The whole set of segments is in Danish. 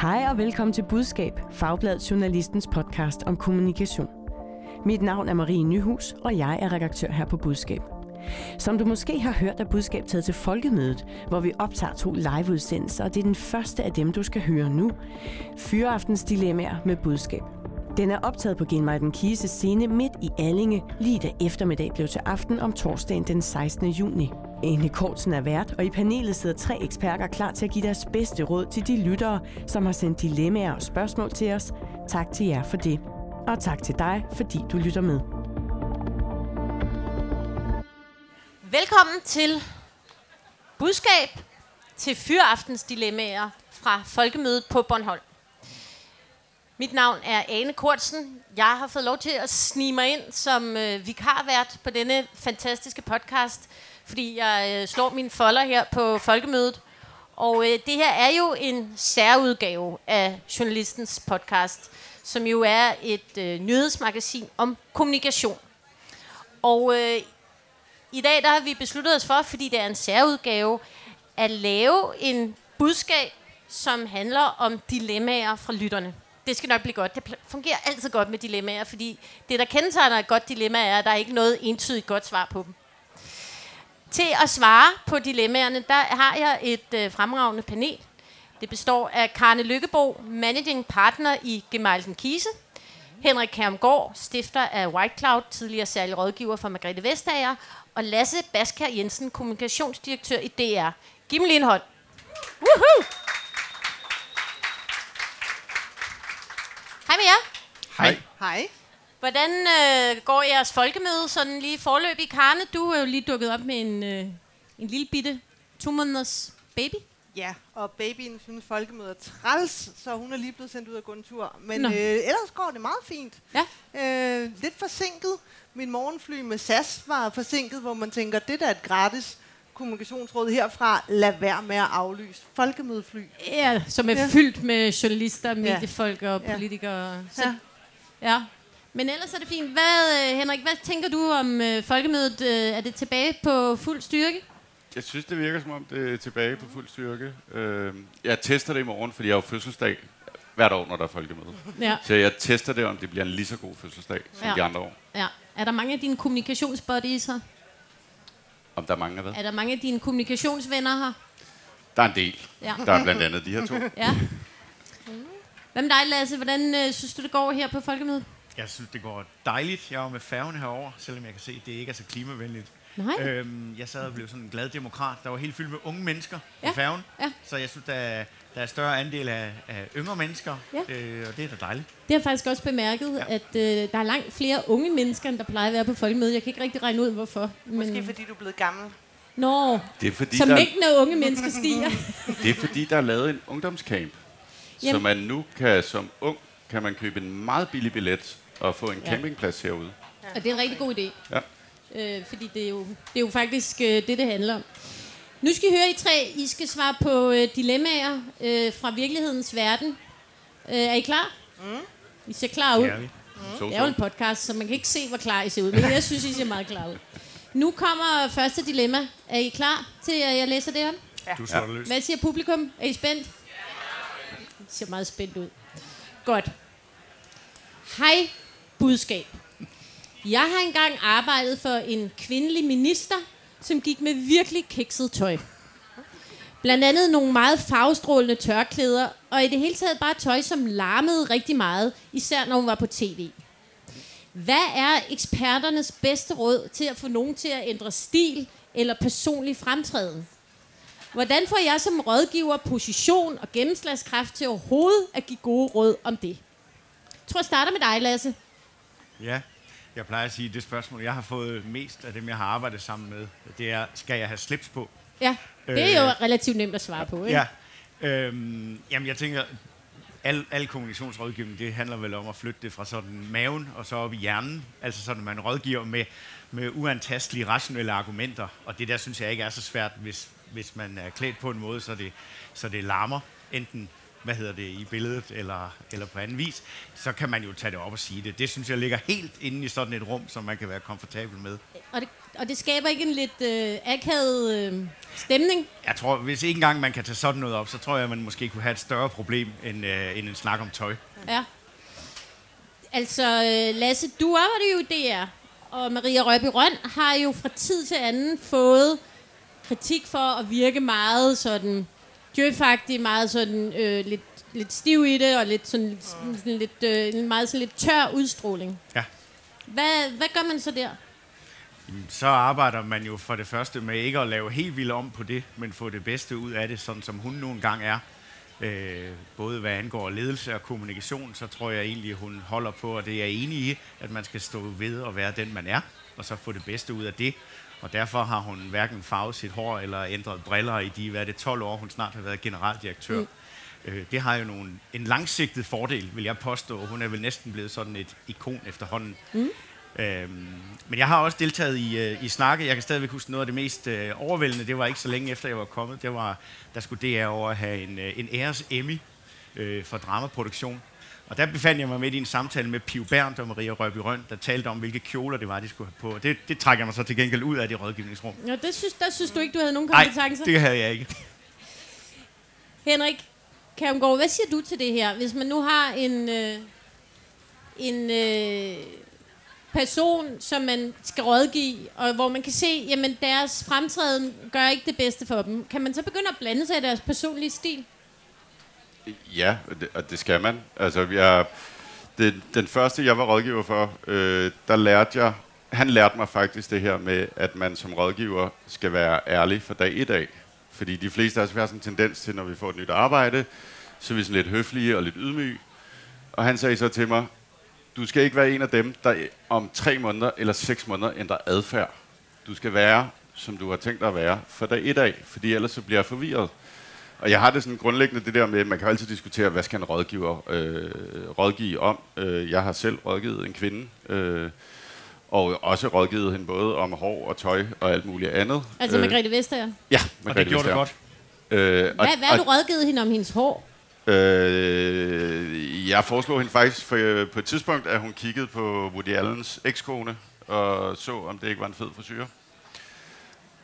Hej og velkommen til Budskab, Fagbladet Journalistens podcast om kommunikation. Mit navn er Marie Nyhus, og jeg er redaktør her på Budskab. Som du måske har hørt, er Budskab taget til Folkemødet, hvor vi optager to liveudsendelser, og det er den første af dem, du skal høre nu. Fyreaftens dilemmaer med Budskab. Den er optaget på Genmarken Kise scene midt i Allinge, lige da eftermiddag blev til aften om torsdagen den 16. juni. Ane Kortsen er vært, og i panelet sidder tre eksperter klar til at give deres bedste råd til de lyttere, som har sendt dilemmaer og spørgsmål til os. Tak til jer for det. Og tak til dig, fordi du lytter med. Velkommen til budskab til Fyraftens Dilemmaer fra Folkemødet på Bornholm. Mit navn er Ane Kortsen. Jeg har fået lov til at snige mig ind som øh, vikarvært på denne fantastiske podcast, fordi jeg øh, slår min folder her på Folkemødet. Og øh, det her er jo en særudgave af journalistens podcast, som jo er et øh, nyhedsmagasin om kommunikation. Og øh, i dag der har vi besluttet os for, fordi det er en særudgave, at lave en budskab, som handler om dilemmaer fra lytterne. Det skal nok blive godt. Det fungerer altid godt med dilemmaer, fordi det, der kendetegner et godt dilemma, er, at der er ikke noget entydigt godt svar på dem. Til at svare på dilemmaerne, der har jeg et øh, fremragende panel. Det består af Karne Lykkebo, managing partner i Gemalden Kise, Henrik Kærmgaard, stifter af White Cloud, tidligere særlig rådgiver for Margrethe Vestager, og Lasse Baskær Jensen, kommunikationsdirektør i DR. Giv mig lige en hånd. Woohoo! Hej med jer. Hej. Hej. Hvordan øh, går jeres folkemøde sådan lige forløb i Karne? Du er jo lige dukket op med en, øh, en lille bitte to måneders baby. Ja, og babyen synes folkemødet er træls, så hun er lige blevet sendt ud at gå en tur. Men Nå. øh, ellers går det meget fint. Ja. Øh, lidt forsinket. Min morgenfly med SAS var forsinket, hvor man tænker, det der er et gratis kommunikationsråd herfra. Lad være med at aflyse folkemødefly. Ja, som er ja. fyldt med journalister, mediefolk og Ja. politikere. Så, Ja. ja. Men ellers er det fint. Hvad, øh, Henrik, hvad tænker du om øh, folkemødet? Øh, er det tilbage på fuld styrke? Jeg synes, det virker som om, det er tilbage på fuld styrke. Øh, jeg tester det i morgen, fordi jeg har fødselsdag hvert år, når der er folkemøde. Ja. Så jeg tester det, om det bliver en lige så god fødselsdag som Ja. de andre år. ja. Er der mange af dine kommunikationsbuddies her? Om der er mange af hvad? Er der mange af dine kommunikationsvenner her? Der er en del. Ja. Der er blandt andet de her to. Ja. Med dig, Lasse? Hvordan øh, synes du, det går her på folkemødet? Jeg synes, det går dejligt. Jeg var med færgen herover, selvom jeg kan se, at det ikke er så klimavenligt. Nej. Øhm, jeg sad og blev sådan en glad demokrat. Der var helt fyldt med unge mennesker Ja, på færgen. ja. Så jeg synes, der er, der er større andel af, af yngre mennesker, Ja. øh, og det er da dejligt. Det har jeg faktisk også bemærket, ja. at øh, der er langt flere unge mennesker, end der plejer at være på folkemødet. Jeg kan ikke rigtig regne ud, hvorfor. Måske Men... fordi du er blevet gammel. Nå, Det er fordi, så der, mængden af unge mennesker stiger. det er fordi, der er lavet en ungdomscamp. Så Jamen. man nu kan, som ung, kan man købe en meget billig billet og få en Ja. campingplads herude. Og det er en rigtig god idé. Ja. Øh, fordi det er, jo, det er jo faktisk øh, det, det handler om. Nu skal I høre I tre. I skal svare på øh, dilemmaer øh, fra virkelighedens verden. Øh, er I klar? Mm. I ser klar ud. Det er vi. Så, Det er jo en podcast, så man kan ikke se, hvor klar I ser ud. Men jeg synes, I ser meget klar ud. Nu kommer første dilemma. Er I klar til, at jeg læser det op? Du slår ja. løs. Hvad siger publikum? Er I spændt? I ser meget spændt ud. Godt. Hej, budskab. Jeg har engang arbejdet for en kvindelig minister, som gik med virkelig kikset tøj. Blandt andet nogle meget farvestrålende tørklæder, og i det hele taget bare tøj, som larmede rigtig meget, især når hun var på tv. Hvad er eksperternes bedste råd til at få nogen til at ændre stil eller personlig fremtræden? Hvordan får jeg som rådgiver position og gennemslagskraft til overhovedet at give gode råd om det? Jeg tror, jeg starter med dig, Lasse. Ja, jeg plejer at sige, at det spørgsmål, jeg har fået mest af dem, jeg har arbejdet sammen med, det er, skal jeg have slips på? Ja, det er jo Øh, relativt nemt at svare på, ikke? Ja. Øhm, jamen, jeg tænker, al, al kommunikationsrådgivning, det handler vel om at flytte det fra sådan maven og så op i hjernen. Altså sådan, at man rådgiver med, med uantastelige, rationelle argumenter. Og det der synes jeg ikke er så svært, hvis, hvis man er klædt på en måde, så det, så det larmer enten hvad hedder det, i billedet eller, eller på anden vis, så kan man jo tage det op og sige det. Det synes jeg ligger helt inde i sådan et rum, som man kan være komfortabel med. Og det, og det skaber ikke en lidt øh, akavet øh, stemning? Jeg tror, hvis ikke engang man kan tage sådan noget op, så tror jeg, at man måske kunne have et større problem end, øh, end en snak om tøj. Ja. Altså, øh, Lasse, du arbejder jo i DR, og Maria Røby Røn har jo fra tid til anden fået kritik for at virke meget sådan djøfagtig, meget sådan øh, lidt, lidt stiv i det, og lidt sådan, sådan, lidt, øh, en meget sådan lidt tør udstråling. Ja. Hvad, hvad gør man så der? Så arbejder man jo for det første med ikke at lave helt vildt om på det, men få det bedste ud af det, sådan som hun nogle gange er. Øh, både hvad angår ledelse og kommunikation, så tror jeg egentlig, hun holder på, og det er jeg enig i, at man skal stå ved og være den, man er, og så få det bedste ud af det. Og derfor har hun hverken farvet sit hår eller ændret briller i de, hvad er det, 12 år, hun snart har været generaldirektør. Mm. Øh, det har jo nogle, en langsigtet fordel, vil jeg påstå. Hun er vel næsten blevet sådan et ikon efterhånden. Mm. Øhm, men jeg har også deltaget i, øh, i snakke. Jeg kan stadigvæk huske noget af det mest øh, overvældende. Det var ikke så længe efter, jeg var kommet. Det var, der skulle DR over have en, øh, en æres Emmy øh, for dramaproduktion. Og der befandt jeg mig midt i en samtale med Piv Berndt og Maria Røby Røn, der talte om, hvilke kjoler det var, de skulle have på. Det, det trækker jeg mig så til gengæld ud af det rådgivningsrum. Ja, det synes, der synes du ikke, du havde nogen Nej, kompetencer? det havde jeg ikke. Henrik Kærmgaard, hvad siger du til det her? Hvis man nu har en, øh, en øh, person, som man skal rådgive, og hvor man kan se, jamen deres fremtræden gør ikke det bedste for dem. Kan man så begynde at blande sig i deres personlige stil? Ja, og det, og det skal man. Altså, jeg, det, den første, jeg var rådgiver for, øh, der lærte jeg, han lærte mig faktisk det her med, at man som rådgiver skal være ærlig fra dag i dag. Fordi de fleste af os har sådan en tendens til, når vi får et nyt arbejde, så er vi sådan lidt høflige og lidt ydmyge. Og han sagde så til mig, du skal ikke være en af dem, der om tre måneder eller seks måneder ændrer adfærd. Du skal være, som du har tænkt dig at være, for dag i dag, fordi ellers så bliver jeg forvirret. Og jeg har det sådan grundlæggende det der med, at man kan altid diskutere, hvad skal en rådgiver øh, rådgive om. Øh, jeg har selv rådgivet en kvinde, øh, og også rådgivet hende både om hår og tøj og alt muligt andet. Altså Margrethe Vestager. Ja, Og Margrethe det gjorde du Vestager. godt. Øh, og, Hvad, hvad har du rådgivet hende om hendes hår? Øh, jeg foreslog hende faktisk for, på et tidspunkt, at hun kiggede på Woody Allens ekskone og så, om det ikke var en fed frisyr.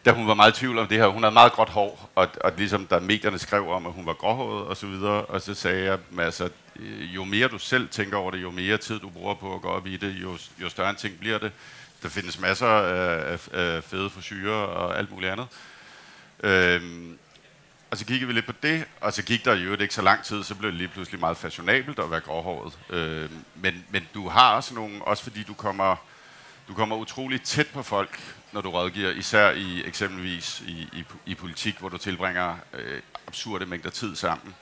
Da hun var meget i tvivl om det her. Hun havde meget gråt hår, og, og ligesom da medierne skrev om, at hun var gråhåret og så videre, og så sagde jeg, altså, øh, jo mere du selv tænker over det, jo mere tid du bruger på at gå op i det, jo, jo større en ting bliver det. Der findes masser af, af, af fede forsyre og alt muligt andet. Øhm, og så kiggede vi lidt på det, og så gik der jo ikke så lang tid, så blev det lige pludselig meget fashionabelt at være gråhåret. Øhm, men, men du har også nogle, også fordi du kommer, du kommer utrolig tæt på folk, når du rådgiver, især i eksempelvis i, i, i politik, hvor du tilbringer øh, absurde mængder tid sammen.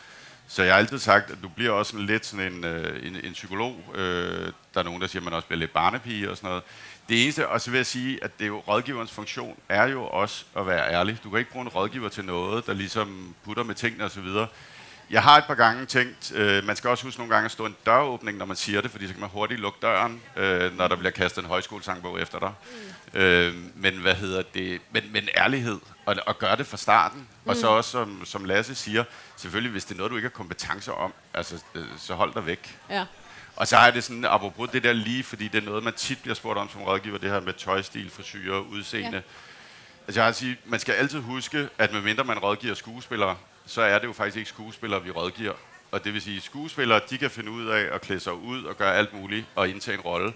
Så jeg har altid sagt, at du bliver også sådan lidt sådan en, øh, en, en psykolog. Øh, der er nogen, der siger, at man også bliver lidt barnepige og sådan noget. Det eneste, og så vil jeg sige, at det er jo, rådgiverens funktion er jo også at være ærlig. Du kan ikke bruge en rådgiver til noget, der ligesom putter med tingene osv. Jeg har et par gange tænkt, øh, man skal også huske nogle gange at stå en døråbning, når man siger det, fordi så kan man hurtigt lukke døren, øh, når der bliver kastet en højskolesangbog efter dig. Mm. Øh, men hvad hedder det? Men, men ærlighed, og, og gøre det fra starten. Mm. Og så også, som, som Lasse siger, selvfølgelig, hvis det er noget, du ikke har kompetencer om, altså, øh, så hold dig væk. Ja. Og så har det sådan, apropos det der lige, fordi det er noget, man tit bliver spurgt om som rådgiver, det her med tøjstil, frisyrer, udseende. Ja. Altså jeg har at sige, man skal altid huske, at medmindre man rådgiver skuespillere, så er det jo faktisk ikke skuespillere, vi rådgiver. Og det vil sige, at skuespillere, de kan finde ud af at klæde sig ud og gøre alt muligt og indtage en rolle.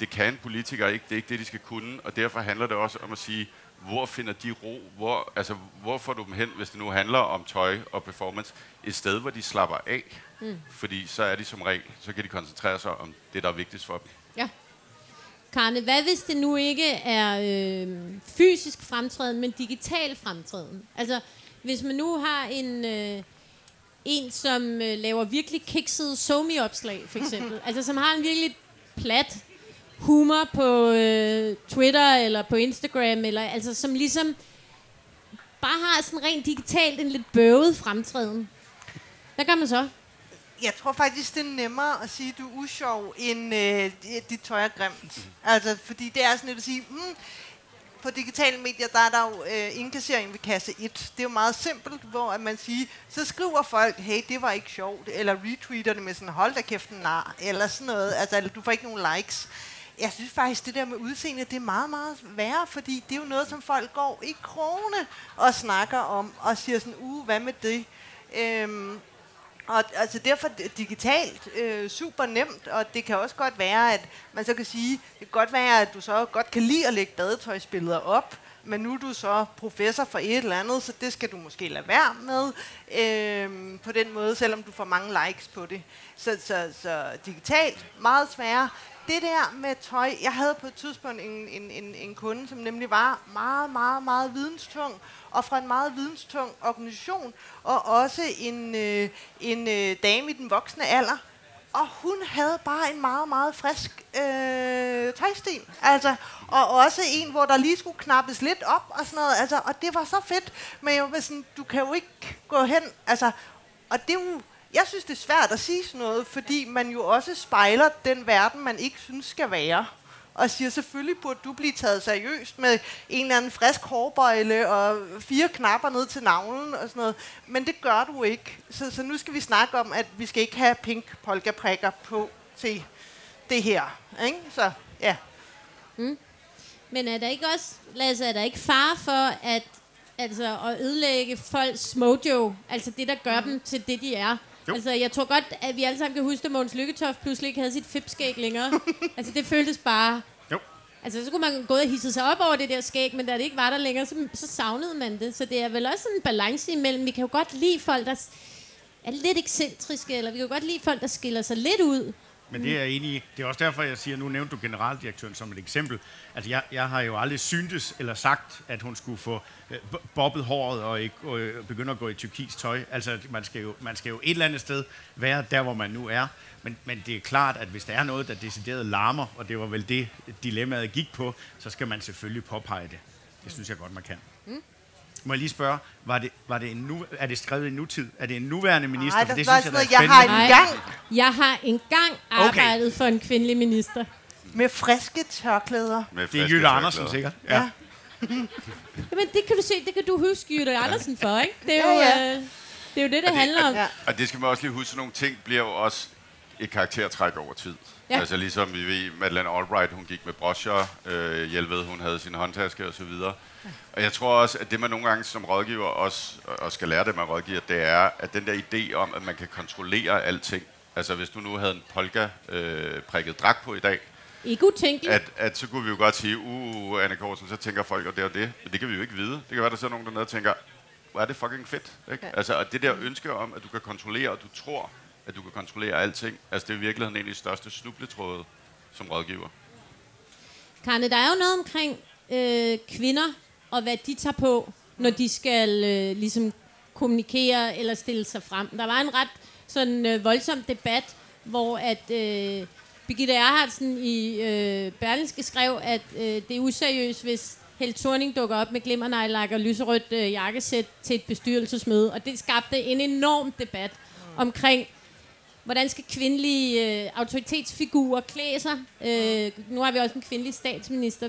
Det kan en politiker ikke, det er ikke det, de skal kunne, og derfor handler det også om at sige, hvor finder de ro? Hvor, altså, hvor får du dem hen, hvis det nu handler om tøj og performance? Et sted, hvor de slapper af. Mm. Fordi så er de som regel, så kan de koncentrere sig om det, der er vigtigst for dem. Ja. Karne, hvad hvis det nu ikke er øh, fysisk fremtræden, men digital fremtræden? Altså, hvis man nu har en, øh, en som øh, laver virkelig kiksede somi-opslag, for eksempel, altså som har en virkelig plat humor på øh, Twitter eller på Instagram, eller altså som ligesom bare har sådan rent digitalt en lidt bøvet fremtræden. Hvad gør man så? Jeg tror faktisk, det er nemmere at sige, at du er usjov, end øh, dit tøj er grimt. Altså, fordi det er sådan lidt at sige, mm, på digitale medier, der er der jo øh, indkassering ved kasse 1. Det er jo meget simpelt, hvor at man siger, så skriver folk, hey, det var ikke sjovt, eller retweeter det med sådan, hold da kæft nar, eller sådan noget, altså, eller du får ikke nogen likes. Jeg synes faktisk, det der med udseende, det er meget, meget værre, fordi det er jo noget, som folk går i krone og snakker om, og siger sådan, uh, hvad med det? Øhm, og altså derfor digitalt øh, super nemt, og det kan også godt være, at man så kan sige, det kan godt være, at du så godt kan lide at lægge badetøjsbilleder op, men nu er du så professor for et eller andet, så det skal du måske lade være med øh, på den måde, selvom du får mange likes på det. Så, så, så digitalt, meget sværere det der med tøj, jeg havde på et tidspunkt en, en, en, en kunde, som nemlig var meget, meget, meget videnstung, og fra en meget videnstung organisation, og også en, øh, en øh, dame i den voksne alder, og hun havde bare en meget, meget frisk øh, tøjstil. Altså, og også en, hvor der lige skulle knappes lidt op og sådan noget. Altså, og det var så fedt. Men jeg var sådan, du kan jo ikke gå hen. Altså, og det er jo jeg synes, det er svært at sige sådan noget, fordi man jo også spejler den verden, man ikke synes skal være. Og siger, selvfølgelig burde du blive taget seriøst med en eller anden frisk hårbøjle og fire knapper ned til navlen og sådan noget. Men det gør du ikke. Så, så nu skal vi snakke om, at vi skal ikke have pink polkaprikker på til det her. Ikke? Så ja. Mm. Men er der ikke også, Lasse, er der ikke far for, at altså, at ødelægge folks mojo, altså det, der gør mm. dem til det, de er? Jo. Altså, jeg tror godt, at vi alle sammen kan huske, at Måns Lykketoft pludselig ikke havde sit fipskæg længere. altså, det føltes bare... Jo. Altså, så kunne man gå og hisse sig op over det der skæg, men da det ikke var der længere, så, så savnede man det. Så det er vel også sådan en balance imellem. Vi kan jo godt lide folk, der er lidt ekscentriske, eller vi kan jo godt lide folk, der skiller sig lidt ud. Men det er jeg enig i. Det er også derfor, jeg siger, nu nævnte du generaldirektøren som et eksempel. Altså, jeg, jeg har jo aldrig syntes eller sagt, at hun skulle få øh, bobbet håret og, ikke, og øh, begynde at gå i tyrkisk tøj. Altså, man skal, jo, man skal jo et eller andet sted være der, hvor man nu er. Men, men det er klart, at hvis der er noget, der decideret larmer, og det var vel det dilemmaet gik på, så skal man selvfølgelig påpege det. Det synes jeg godt, man kan. Mm. Må jeg lige spørge, var det, var det en nu, er det skrevet i nutid? Er det en nuværende minister? Nej, det, det synes jeg, noget, jeg har engang... Jeg har engang arbejdet okay. for en kvindelig minister. Med friske tørklæder. Med friske det er Jytte Andersen sikkert. Ja. ja. Jamen, det kan du se, det kan du huske Jytte Andersen for, ikke? Det er jo, ja, ja. Øh, det, er jo det, det handler om. Ja. Og det skal man også lige huske, sådan nogle ting bliver jo også et karaktertræk over tid. Ja. Altså ligesom vi ved, Madeleine Albright, hun gik med broscher, øh, Hjelved, hun havde sin håndtaske og så videre. Og jeg tror også, at det man nogle gange som rådgiver også, og skal lære det med rådgiver, det er, at den der idé om, at man kan kontrollere alting. Altså hvis du nu havde en polka øh, prikket dragt på i dag, ikke utænkeligt. At, at så kunne vi jo godt sige, uh, Anne Korsen, så tænker folk, og det og det. Men det kan vi jo ikke vide. Det kan være, der sidder nogen dernede og tænker, hvor er det fucking fedt. Ikke? Ja. Altså, og det der ønske om, at du kan kontrollere, og du tror, at du kan kontrollere alting, altså det er i virkeligheden en af de største snubletråde som rådgiver. Karne, der er jo noget omkring øh, kvinder, og hvad de tager på, når de skal øh, ligesom kommunikere eller stille sig frem. Der var en ret sådan øh, voldsom debat, hvor at øh, Birgitte Erhardsen i øh, Berlingske skrev, at øh, det er useriøst, hvis Held Thorning dukker op med glimmernejlak og lyserødt øh, jakkesæt til et bestyrelsesmøde. Og det skabte en enorm debat omkring, hvordan skal kvindelige øh, autoritetsfigurer klæde sig. Øh, nu har vi også en kvindelig statsminister.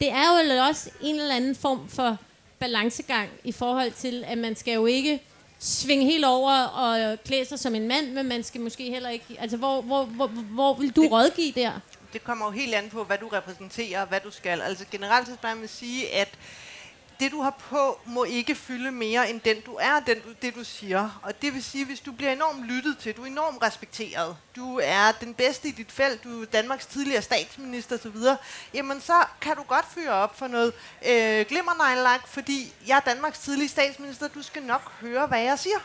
Det er jo også en eller anden form for balancegang i forhold til, at man skal jo ikke svinge helt over og klæde sig som en mand, men man skal måske heller ikke... Altså, hvor, hvor, hvor, hvor vil du det, rådgive der? Det kommer jo helt an på, hvad du repræsenterer hvad du skal. Altså generelt så skal man sige, at det du har på må ikke fylde mere end den du er, den, det du siger. Og det vil sige, hvis du bliver enormt lyttet til, du er enormt respekteret, du er den bedste i dit felt, du er Danmarks tidligere statsminister osv., jamen så kan du godt fyre op for noget øh, glimmernejlak, fordi jeg er Danmarks tidligere statsminister, du skal nok høre, hvad jeg siger.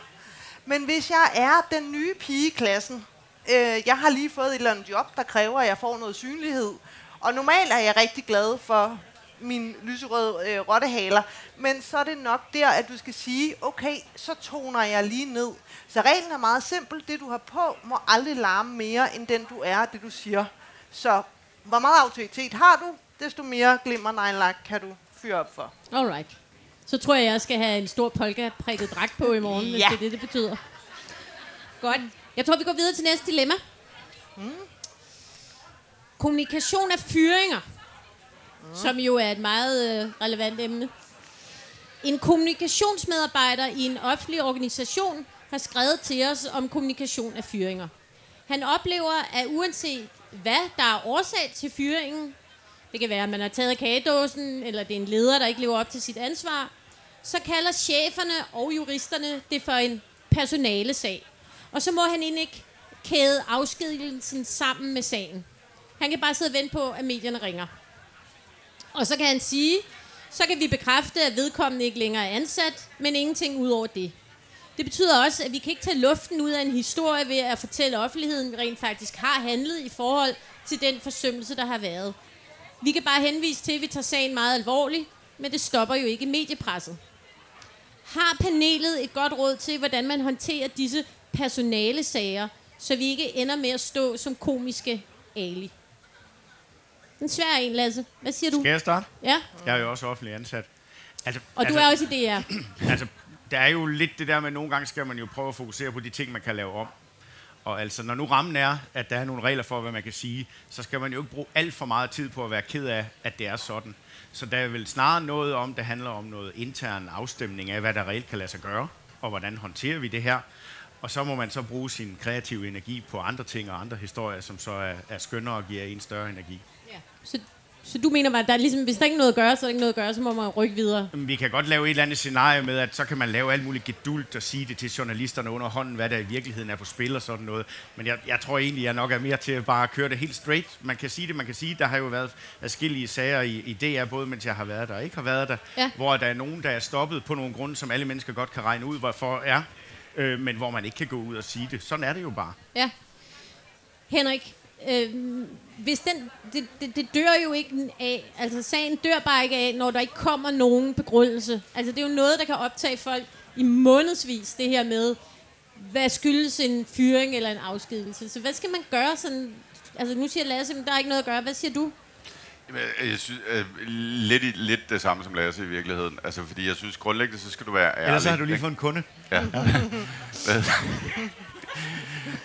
Men hvis jeg er den nye pige i klassen, øh, jeg har lige fået et eller andet job, der kræver, at jeg får noget synlighed, og normalt er jeg rigtig glad for min lyserøde øh, rottehaler. Men så er det nok der, at du skal sige, okay, så toner jeg lige ned. Så reglen er meget simpel. Det, du har på, må aldrig larme mere, end den, du er, det du siger. Så hvor meget autoritet har du, desto mere glimmer nejlak kan du fyre op for. Alright. Så tror jeg, jeg skal have en stor polka-prikket dragt på i morgen, ja. hvis det er det, det betyder. Godt. Jeg tror, vi går videre til næste dilemma. Hmm. Kommunikation af fyringer mm. som jo er et meget øh, relevant emne. En kommunikationsmedarbejder i en offentlig organisation har skrevet til os om kommunikation af fyringer. Han oplever, at uanset hvad der er årsag til fyringen, det kan være, at man har taget kagedåsen, eller det er en leder, der ikke lever op til sit ansvar, så kalder cheferne og juristerne det for en personale sag. Og så må han ikke kæde afskedelsen sammen med sagen. Han kan bare sidde og vente på, at medierne ringer. Og så kan han sige, så kan vi bekræfte, at vedkommende ikke længere er ansat, men ingenting ud over det. Det betyder også, at vi kan ikke tage luften ud af en historie ved at fortælle offentligheden, vi rent faktisk har handlet i forhold til den forsømmelse, der har været. Vi kan bare henvise til, at vi tager sagen meget alvorligt, men det stopper jo ikke mediepresset. Har panelet et godt råd til, hvordan man håndterer disse personale sager, så vi ikke ender med at stå som komiske Ali? En svær en, Lasse. Hvad siger du? Skal jeg starte? Ja. Jeg er jo også offentlig ansat. Altså, Og du er også i DR. altså, der er jo lidt det der med, at nogle gange skal man jo prøve at fokusere på de ting, man kan lave om. Og altså, når nu rammen er, at der er nogle regler for, hvad man kan sige, så skal man jo ikke bruge alt for meget tid på at være ked af, at det er sådan. Så der er vel snarere noget om, det handler om noget intern afstemning af, hvad der reelt kan lade sig gøre, og hvordan håndterer vi det her. Og så må man så bruge sin kreative energi på andre ting og andre historier, som så er, er skønnere og giver en større energi. Ja. Så, så du mener at der er ligesom, hvis der ikke er noget at gøre, så er der ikke noget at gøre, så må man rykke videre. Men Vi kan godt lave et eller andet scenarie med, at så kan man lave alt muligt gedult og sige det til journalisterne under hånden, hvad der i virkeligheden er på spil og sådan noget. Men jeg, jeg tror egentlig, jeg nok er mere til at bare køre det helt straight. Man kan sige det, man kan sige. Der har jo været forskellige sager i, i DR, både mens jeg har været der og ikke har været der, Ja. hvor der er nogen, der er stoppet på nogle grunde, som alle mennesker godt kan regne ud, hvorfor er, øh, men hvor man ikke kan gå ud og sige det. Sådan er det jo bare. Ja. Henrik, øh, hvis den, det, det, det dør jo ikke af, altså sagen dør bare ikke af, når der ikke kommer nogen begrundelse. Altså det er jo noget, der kan optage folk i månedsvis, det her med, hvad skyldes en fyring eller en afskedelse. Så hvad skal man gøre sådan, altså nu siger Lasse, men der er ikke noget at gøre. Hvad siger du? Jamen, Jeg synes, øh, lidt, lidt det samme som Lasse i virkeligheden. Altså, fordi jeg synes grundlæggende, så skal du være ærlig. Ellers så har du lige fået en kunde. Ja.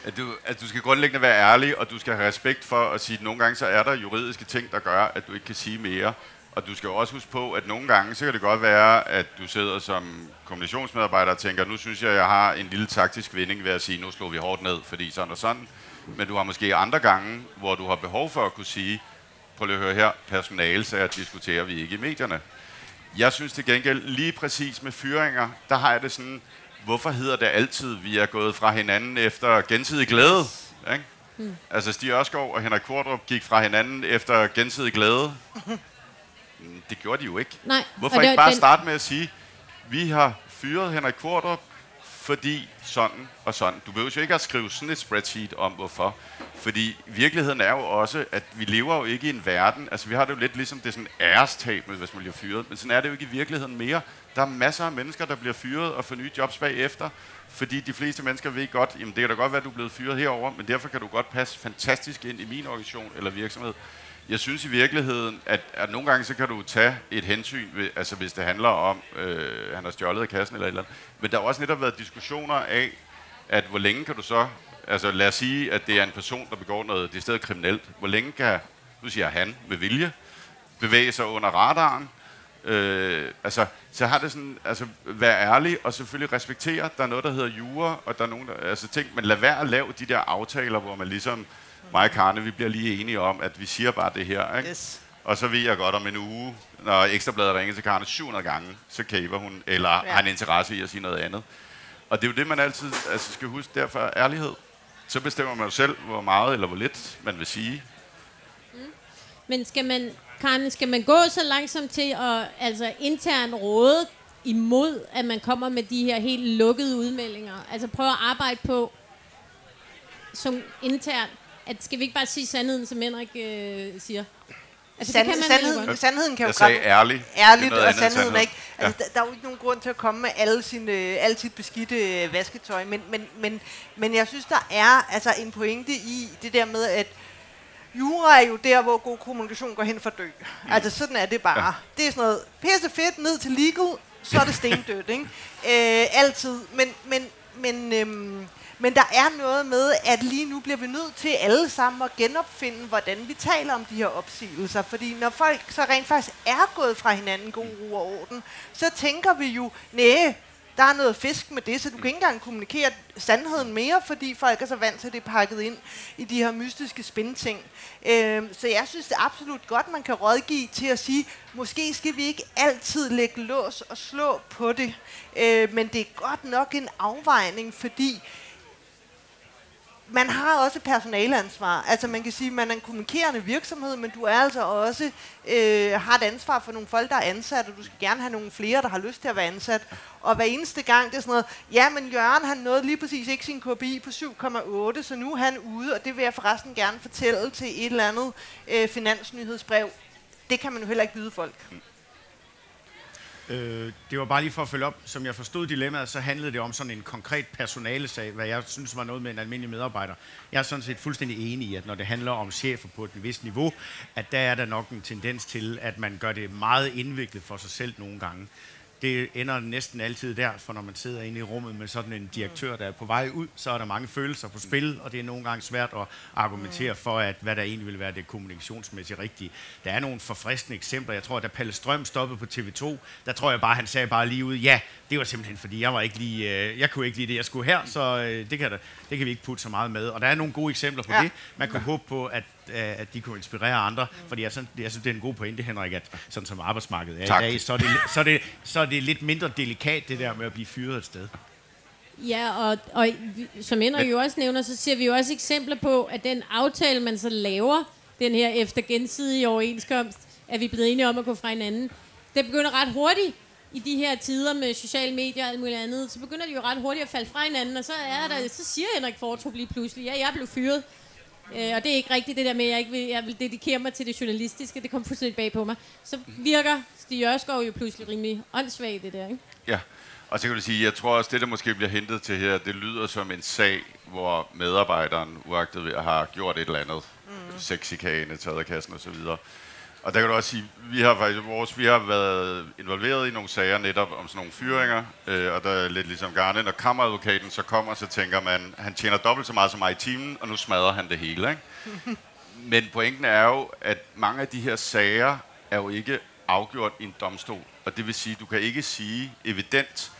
At, du, at du skal grundlæggende være ærlig, og du skal have respekt for at sige, at nogle gange så er der juridiske ting, der gør, at du ikke kan sige mere. Og du skal også huske på, at nogle gange, så kan det godt være, at du sidder som kommunikationsmedarbejder og tænker, nu synes jeg, jeg har en lille taktisk vinding ved at sige, nu slår vi hårdt ned, fordi sådan og sådan. Men du har måske andre gange, hvor du har behov for at kunne sige, prøv lige at høre her, personalesager diskuterer vi ikke i medierne. Jeg synes til gengæld, lige præcis med fyringer, der har jeg det sådan, hvorfor hedder det altid, vi er gået fra hinanden efter gensidig glæde? Ikke? Hmm. Altså Stig Ørskov og Henrik Kvartrup gik fra hinanden efter gensidig glæde. Mm, Det gjorde de jo ikke. Nej. Hvorfor ikke bare den- starte med at sige, vi har fyret Henrik Kvartrup, fordi sådan og sådan. Du behøver jo ikke at skrive sådan et spreadsheet om, hvorfor. Fordi virkeligheden er jo også, at vi lever jo ikke i en verden, altså vi har det jo lidt ligesom det er sådan ærestab, hvis man bliver fyret, men sådan er det jo ikke i virkeligheden mere. Der er masser af mennesker, der bliver fyret og får nye jobs bagefter, fordi de fleste mennesker ved godt, jamen det kan da godt være, at du er blevet fyret herover, men derfor kan du godt passe fantastisk ind i min organisation eller virksomhed. Jeg synes i virkeligheden, at, at nogle gange så kan du tage et hensyn, ved, altså hvis det handler om, øh, han har stjålet af kassen eller et eller andet. Men der har også netop været diskussioner af, at hvor længe kan du så, altså lad os sige, at det er en person, der begår noget det stedet kriminelt. Hvor længe kan, nu siger han, med vilje, bevæge sig under radaren? Øh, altså, så har det sådan, altså, vær ærlig og selvfølgelig respektere, der er noget, der hedder jura, og der er nogen, der, altså tænk, men lad være at lave de der aftaler, hvor man ligesom, mig og Karne, vi bliver lige enige om, at vi siger bare det her, ikke? Yes. Og så ved jeg godt om en uge, når Ekstrabladet ringer til Karne 700 gange, så kæver hun, eller ja. har en interesse i at sige noget andet. Og det er jo det, man altid altså, skal huske, derfor er ærlighed. Så bestemmer man jo selv, hvor meget eller hvor lidt man vil sige. Men skal man, Karen, skal man gå så langsomt til at altså intern råde imod, at man kommer med de her helt lukkede udmeldinger? Altså prøve at arbejde på som intern, at skal vi ikke bare sige sandheden, som Henrik øh, siger? Altså, Sand, vel sandheden, godt. sandheden kan jo Jeg sagde komme ærlig. Det ærligt, er noget og sandheden er ikke... Altså, der, der er jo ikke nogen grund til at komme med alle sine, alt sit beskidte øh, vasketøj, men, men, men, men jeg synes, der er altså en pointe i det der med, at jura er jo der, hvor god kommunikation går hen for dø. Mm. Altså, sådan er det bare. Ja. Det er sådan noget pisse fedt ned til legal, så er det stendødt, ikke? Øh, altid. Men, men, men, øhm, men der er noget med, at lige nu bliver vi nødt til alle sammen at genopfinde, hvordan vi taler om de her opsigelser. Fordi når folk så rent faktisk er gået fra hinanden god ro og orden, så tænker vi jo, nej, der er noget fisk med det, så du kan ikke engang kommunikere sandheden mere, fordi folk er så vant til, at det er pakket ind i de her mystiske spændting. Øh, så jeg synes det er absolut godt, man kan rådgive til at sige, måske skal vi ikke altid lægge lås og slå på det, øh, men det er godt nok en afvejning, fordi man har også personaleansvar. Altså man kan sige, at man er en kommunikerende virksomhed, men du er altså også øh, har et ansvar for nogle folk, der er ansat, og du skal gerne have nogle flere, der har lyst til at være ansat. Og hver eneste gang, det er sådan noget, ja, men Jørgen, han nåede lige præcis ikke sin KPI på 7,8, så nu er han ude, og det vil jeg forresten gerne fortælle til et eller andet øh, finansnyhedsbrev. Det kan man jo heller ikke byde folk. Øh, det var bare lige for at følge op. Som jeg forstod dilemmaet, så handlede det om sådan en konkret personalesag, hvad jeg synes var noget med en almindelig medarbejder. Jeg er sådan set fuldstændig enig i, at når det handler om chefer på et vist niveau, at der er der nok en tendens til, at man gør det meget indviklet for sig selv nogle gange det ender næsten altid der, for når man sidder inde i rummet med sådan en direktør, der er på vej ud, så er der mange følelser på spil, og det er nogle gange svært at argumentere for, at hvad der egentlig vil være det kommunikationsmæssigt rigtige. Der er nogle forfriskende eksempler. Jeg tror, at da Palle Strøm stoppede på TV2, der tror jeg bare, han sagde bare lige ud, ja, det var simpelthen fordi, jeg var ikke lige, øh, jeg kunne ikke lide det, jeg skulle her, så øh, det, kan der, det kan vi ikke putte så meget med. Og der er nogle gode eksempler på ja. det. Man kunne håbe på, at at de kunne inspirere andre. Mm. Fordi jeg, synes, jeg synes, det er en god pointe, Henrik, at sådan som arbejdsmarkedet er tak. i dag, så er, det, så, er det, så er det lidt mindre delikat, det der med at blive fyret et sted. Ja, og, og som Henrik jo også nævner, så ser vi jo også eksempler på, at den aftale, man så laver, den her efter gensidige overenskomst, at vi er blevet enige om at gå fra hinanden, det begynder ret hurtigt i de her tider med sociale medier og alt muligt andet, så begynder de jo ret hurtigt at falde fra hinanden, og så, er der, så siger Henrik Fortrup lige pludselig, ja, jeg blev fyret. Øh, og det er ikke rigtigt det der med, at jeg ikke vil, jeg vil dedikere mig til det journalistiske. Det kom fuldstændig bag på mig. Så virker Stig Ørskov jo pludselig rimelig åndssvagt, det der, ikke? Ja, og så kan du sige, jeg tror også, det der måske bliver hentet til her, det lyder som en sag, hvor medarbejderen, uagtet har gjort et eller andet, mm. sexikane, taget af kassen osv., og der kan du også sige, vi har faktisk vores, vi har været involveret i nogle sager netop om sådan nogle fyringer, øh, og der er lidt ligesom Garne, når kammeradvokaten så kommer, så tænker man, han tjener dobbelt så meget som mig i timen, og nu smadrer han det hele. Ikke? Men pointen er jo, at mange af de her sager er jo ikke afgjort i en domstol, og det vil sige, du kan ikke sige evident,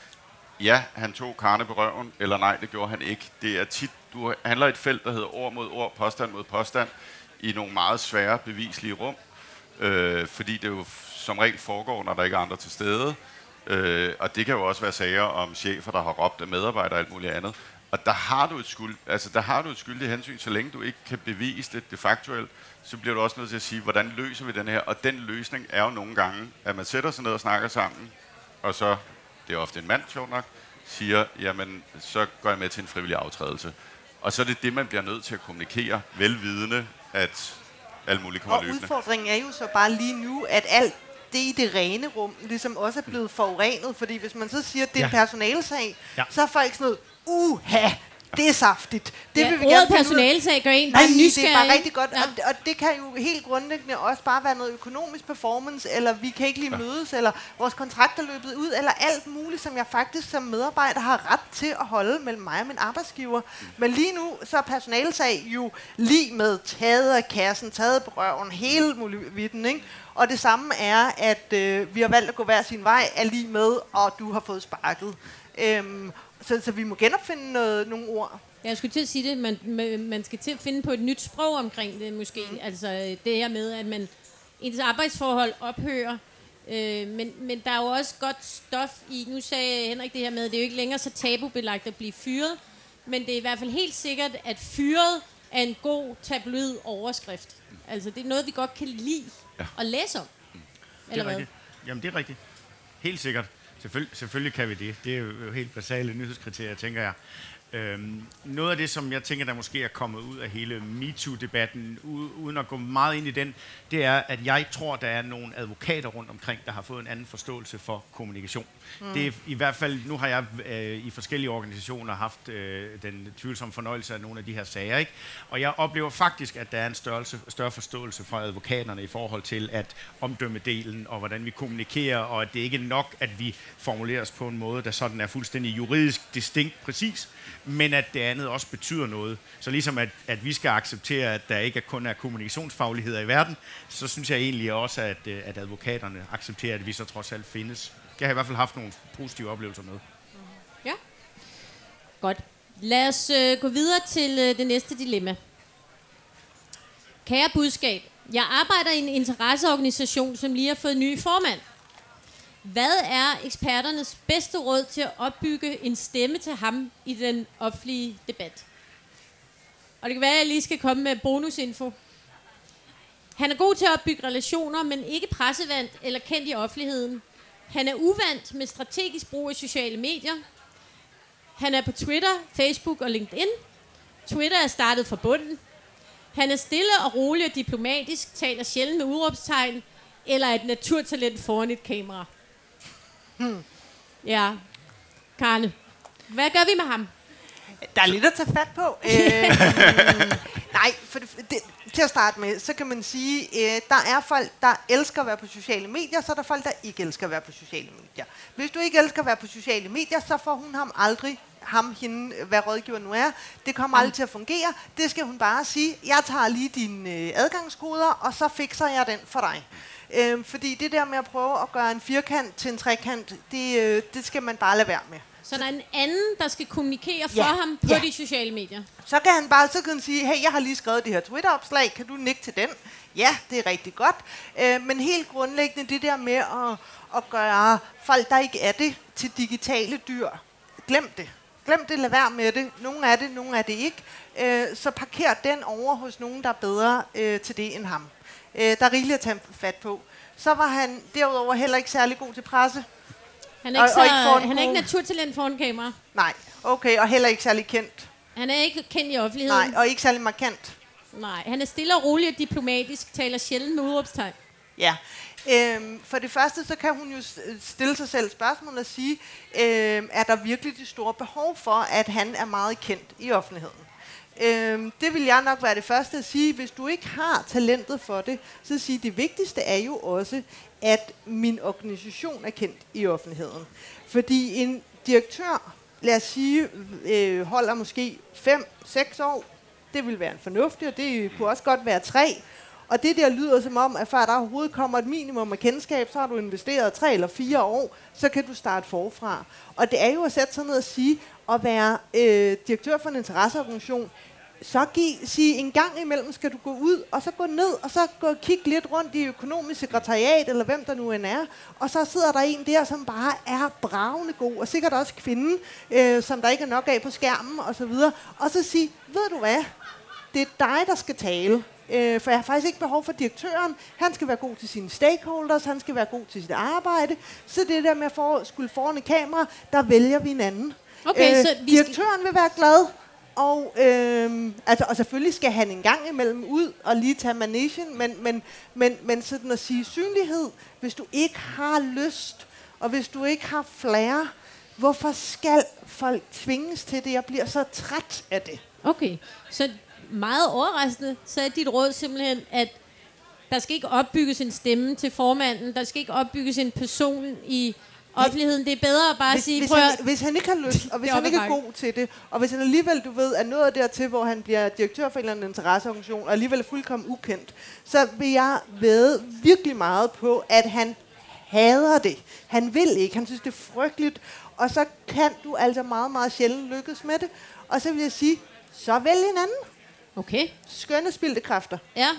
ja, han tog karne på røven, eller nej, det gjorde han ikke. Det er tit, du handler et felt, der hedder ord mod ord, påstand mod påstand, i nogle meget svære bevislige rum, øh, fordi det jo som regel foregår, når der ikke er andre til stede. Øh, og det kan jo også være sager om chefer, der har råbt af medarbejdere og alt muligt andet. Og der har du et skyld, altså der har du et skyldigt hensyn, så længe du ikke kan bevise det, det faktuelt, så bliver du også nødt til at sige, hvordan løser vi den her? Og den løsning er jo nogle gange, at man sætter sig ned og snakker sammen, og så, det er ofte en mand, sjov nok, siger, jamen, så går jeg med til en frivillig aftrædelse. Og så er det det, man bliver nødt til at kommunikere, velvidende, at alt muligt kommer og løbende. udfordringen er jo så bare lige nu, at alt det i det rene rum ligesom også er blevet forurenet, fordi hvis man så siger, at det er ja. en personalsag, ja. så er folk sådan noget, uha, det er saftigt. Det ja, vil vi gerne personalsag gør en Nej, det er bare rigtig godt. Ja. Og, og det kan jo helt grundlæggende også bare være noget økonomisk performance, eller vi kan ikke lige ja. mødes, eller vores kontrakt er løbet ud, eller alt muligt, som jeg faktisk som medarbejder har ret til at holde mellem mig og min arbejdsgiver. Mm. Men lige nu, så er personalsag jo lige med taget af kassen, taget på røven, hele muligheden, ikke? Og det samme er, at øh, vi har valgt at gå hver sin vej, er lige med, og du har fået sparket. Øhm, så, så vi må genopfinde noget, nogle ord. Jeg skulle til at sige det, man, man skal til at finde på et nyt sprog omkring det måske. Mm. Altså det her med, at man ens arbejdsforhold ophører. Øh, men, men der er jo også godt stof i, nu sagde Henrik det her med, at det er jo ikke længere så tabubelagt at blive fyret. Men det er i hvert fald helt sikkert, at fyret er en god tabloid overskrift. Altså det er noget, vi godt kan lide ja. at læse om. Mm. Eller det er hvad? rigtigt. Jamen det er rigtigt. Helt sikkert. Selvfølgelig, selvfølgelig kan vi det. Det er jo helt basale nyhedskriterier, tænker jeg. Øhm, noget af det, som jeg tænker, der måske er kommet ud af hele MeToo-debatten, uden at gå meget ind i den, det er, at jeg tror, der er nogle advokater rundt omkring, der har fået en anden forståelse for kommunikation. Mm. Det er i hvert fald, nu har jeg øh, i forskellige organisationer haft øh, den tvivlsomme fornøjelse af nogle af de her sager, ikke? og jeg oplever faktisk, at der er en størrelse, større forståelse fra advokaterne i forhold til at omdømmedelen og hvordan vi kommunikerer, og at det ikke er nok, at vi formulerer os på en måde, der sådan er fuldstændig juridisk distinkt præcis, men at det andet også betyder noget. Så ligesom at, at vi skal acceptere, at der ikke kun er kommunikationsfagligheder i verden, så synes jeg egentlig også, at, øh, at advokaterne accepterer, at vi så trods alt findes. Jeg har i hvert fald haft nogle positive oplevelser med. Ja. Godt. Lad os øh, gå videre til øh, det næste dilemma. Kære budskab, jeg arbejder i en interesseorganisation, som lige har fået ny formand. Hvad er eksperternes bedste råd til at opbygge en stemme til ham i den offentlige debat? Og det kan være, at jeg lige skal komme med bonusinfo. Han er god til at opbygge relationer, men ikke pressevandt eller kendt i offentligheden. Han er uvant med strategisk brug af sociale medier. Han er på Twitter, Facebook og LinkedIn. Twitter er startet fra bunden. Han er stille og rolig og diplomatisk, taler sjældent med udråbstegn, eller et naturtalent foran et kamera. Hmm. Ja. Karne, hvad gør vi med ham? Der er lidt at tage fat på. øh, nej, for det, det, til at starte med, så kan man sige, øh, der er folk, der elsker at være på sociale medier, så er der folk, der ikke elsker at være på sociale medier. Hvis du ikke elsker at være på sociale medier, så får hun ham aldrig ham, hende, hvad rådgiver nu er. Det kommer aldrig til at fungere. Det skal hun bare sige. Jeg tager lige dine øh, adgangskoder, og så fikser jeg den for dig. Øh, fordi det der med at prøve at gøre en firkant til en trekant, det, øh, det skal man bare lade være med. Så der er en anden, der skal kommunikere for ja. ham på ja. de sociale medier? Så kan han bare så kan han sige, hey, jeg har lige skrevet det her Twitter-opslag, kan du nikke til den? Ja, det er rigtig godt. Øh, men helt grundlæggende det der med at, at gøre folk, der ikke er det, til digitale dyr. Glem det. Glem det, lad være med det. Nogle er det, nogle er det ikke. Øh, så parker den over hos nogen, der er bedre øh, til det end ham. Øh, der er rigeligt at tage fat på. Så var han derudover heller ikke særlig god til presse. Han er ikke, så, og ikke han er ikke naturtalent foran kamera. Nej, okay, og heller ikke særlig kendt. Han er ikke kendt i offentligheden. Nej, og ikke særlig markant. Nej, han er stille og rolig og diplomatisk, taler sjældent med udråbstegn. Ja. Øhm, for det første, så kan hun jo stille sig selv spørgsmål og sige, øhm, er der virkelig det store behov for, at han er meget kendt i offentligheden? Øhm, det vil jeg nok være det første at sige. Hvis du ikke har talentet for det, så sige, det vigtigste er jo også, at min organisation er kendt i offentligheden. Fordi en direktør, lad os sige, øh, holder måske 5-6 år. Det vil være en fornuftig, og det kunne også godt være 3. Og det der lyder som om, at før der overhovedet kommer et minimum af kendskab, så har du investeret 3 eller 4 år, så kan du starte forfra. Og det er jo at sætte sig ned og sige, at være øh, direktør for en interesseorganisation, så giv, sige, en gang imellem skal du gå ud, og så gå ned, og så gå og kigge lidt rundt i økonomisk sekretariat, eller hvem der nu end er, og så sidder der en der, som bare er bravende god, og sikkert også kvinden, øh, som der ikke er nok af på skærmen, og så videre, og så sige, ved du hvad, det er dig, der skal tale. Øh, for jeg har faktisk ikke behov for direktøren. Han skal være god til sine stakeholders, han skal være god til sit arbejde. Så det der med at for, skulle foran et kamera, der vælger vi en anden. Okay, øh, så vi direktøren vil være glad, og, øh, altså, og selvfølgelig skal han en gang imellem ud og lige tage manesien, men, men, men, men sådan at sige synlighed, hvis du ikke har lyst, og hvis du ikke har flere, hvorfor skal folk tvinges til det? Jeg bliver så træt af det. Okay, så meget overraskende, så er dit råd simpelthen, at der skal ikke opbygges en stemme til formanden, der skal ikke opbygges en person i offentligheden. Det er bedre at bare hvis, sige... Hvis han, hvis han ikke har lyst, og hvis han ikke er god til det, og hvis han alligevel, du ved, er nået dertil, hvor han bliver direktør for en eller anden interesseorganisation, og alligevel er fuldkommen ukendt, så vil jeg ved virkelig meget på, at han hader det. Han vil ikke. Han synes, det er frygteligt. Og så kan du altså meget, meget sjældent lykkes med det. Og så vil jeg sige, så vælg en anden. Okay. Skønne spildte kræfter. Ja.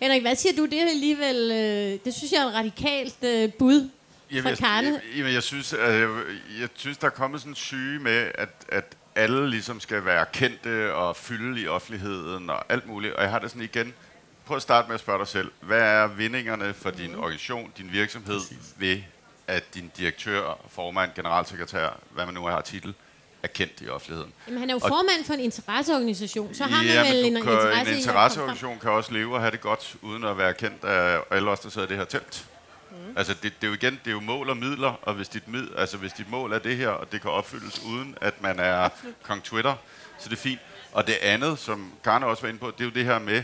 Henrik, hvad siger du? Det er alligevel, øh, det synes jeg er en radikalt øh, bud Jamen, jeg, jeg, jamen, jeg, synes, at jeg, jeg synes, der er kommet sådan en syge med, at, at alle ligesom skal være kendte og fylde i offentligheden og alt muligt. Og jeg har det sådan igen, prøv at starte med at spørge dig selv, hvad er vindingerne for din mhm. organisation, din virksomhed, ved at din direktør, formand, generalsekretær, hvad man nu har titel, er kendt i offentligheden. Jamen, han er jo Og- formand for en interesseorganisation, så har man ja, vel en, kan, interesse en interesseorganisation kan også leve og have det godt, uden at være kendt af alle os, der sidder i det her telt. Mm. Altså, det, det, er jo igen, det er jo mål og midler, og hvis dit, mid, altså, hvis dit mål er det her, og det kan opfyldes uden, at man er kong Twitter, så det er fint. Og det andet, som Karne også var inde på, det er jo det her med,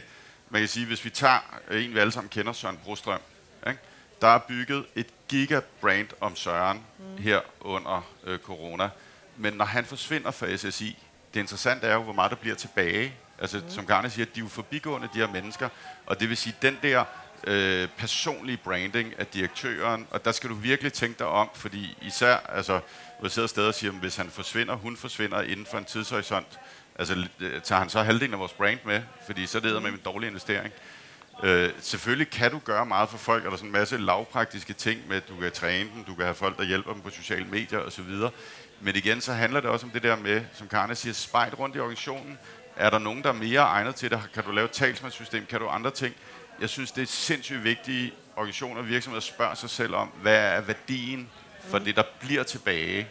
man kan sige, hvis vi tager en, vi alle sammen kender, Søren Brostrøm, ikke? der er bygget et gigabrand om Søren mm. her under øh, corona. Men når han forsvinder fra SSI, det interessante er jo, hvor meget der bliver tilbage. Altså, mm. som Garne siger, de er jo forbigående, de her mennesker. Og det vil sige, den der øh, personlige branding af direktøren, og der skal du virkelig tænke dig om, fordi især, altså, hvor jeg sidder stadig og siger, hvis han forsvinder, hun forsvinder inden for en tidshorisont, altså, øh, tager han så halvdelen af vores brand med, fordi så leder man med en dårlig investering. Øh, selvfølgelig kan du gøre meget for folk, og der er sådan en masse lavpraktiske ting med, at du kan træne dem, du kan have folk, der hjælper dem på sociale medier osv. Men igen, så handler det også om det der med, som Karne siger, spejt rundt i organisationen. Er der nogen, der er mere egnet til det? Kan du lave et talsmandssystem? Kan du andre ting? Jeg synes, det er sindssygt vigtigt, organisationer og virksomheder spørger sig selv om, hvad er værdien for det, der bliver tilbage?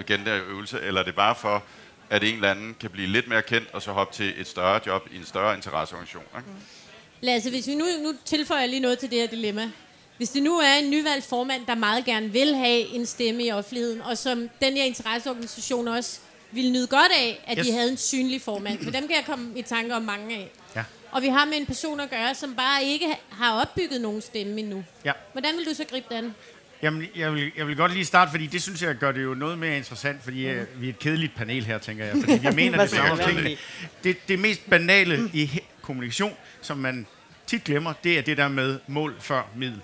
Igen der øvelse, eller er det bare for, at en eller anden kan blive lidt mere kendt, og så hoppe til et større job i en større interesseorganisation. Ikke? Lasse, hvis vi nu, nu tilføjer lige noget til det her dilemma. Hvis det nu er en nyvalgt formand, der meget gerne vil have en stemme i offentligheden, og som den her interesseorganisation også ville nyde godt af, at. Yes. de havde en synlig formand. For dem kan jeg komme i tanke om mange af. Og vi har med en person at gøre, som bare ikke har opbygget nogen stemme endnu. Ja. Hvordan vil du så gribe den? Jamen, jeg vil, jeg vil godt lige starte, fordi det synes jeg gør det jo noget mere interessant, fordi mm. vi er et kedeligt panel her, tænker jeg. Fordi vi mener det samme tingene. Det, det mest banale i kommunikation, som man tit glemmer, det er det der med mål før middel.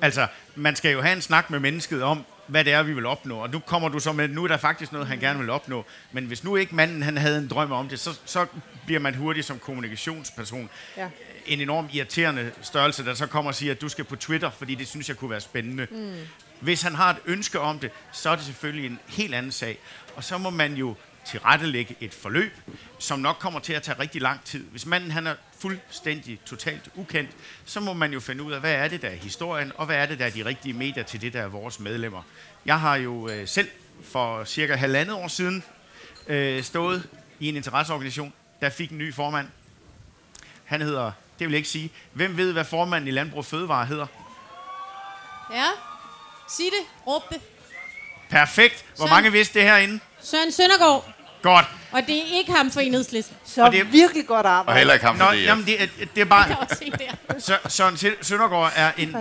Altså, man skal jo have en snak med mennesket om, hvad det er, vi vil opnå. Og nu kommer du så med, nu er der faktisk noget, han gerne vil opnå. Men hvis nu ikke manden han havde en drøm om det, så, så bliver man hurtigt som kommunikationsperson Ja. en enorm irriterende størrelse, der så kommer og siger, at du skal på Twitter, fordi det synes jeg kunne være spændende. Mm. Hvis han har et ønske om det, så er det selvfølgelig en helt anden sag. Og så må man jo tilrettelægge et forløb, som nok kommer til at tage rigtig lang tid. Hvis manden han er fuldstændig, totalt ukendt, så må man jo finde ud af, hvad er det, der er historien, og hvad er det, der er de rigtige medier til det, der er vores medlemmer. Jeg har jo øh, selv for cirka halvandet år siden øh, stået i en interesseorganisation, der fik en ny formand. Han hedder, det vil jeg ikke sige, hvem ved, hvad formanden i Landbrug Fødevare hedder? Ja? Sig det. Råb det. Perfekt. Hvor mange vidste det herinde? Søren Søndergaard. Godt. Og det er ikke ham for enhedslisten. Så Og det er- virkelig godt Og arbejde. heller ikke ham Nå, for det. jamen, det, er, det er Jeg kan bare... også se der. Sø- Søren Sø- Søndergaard er en,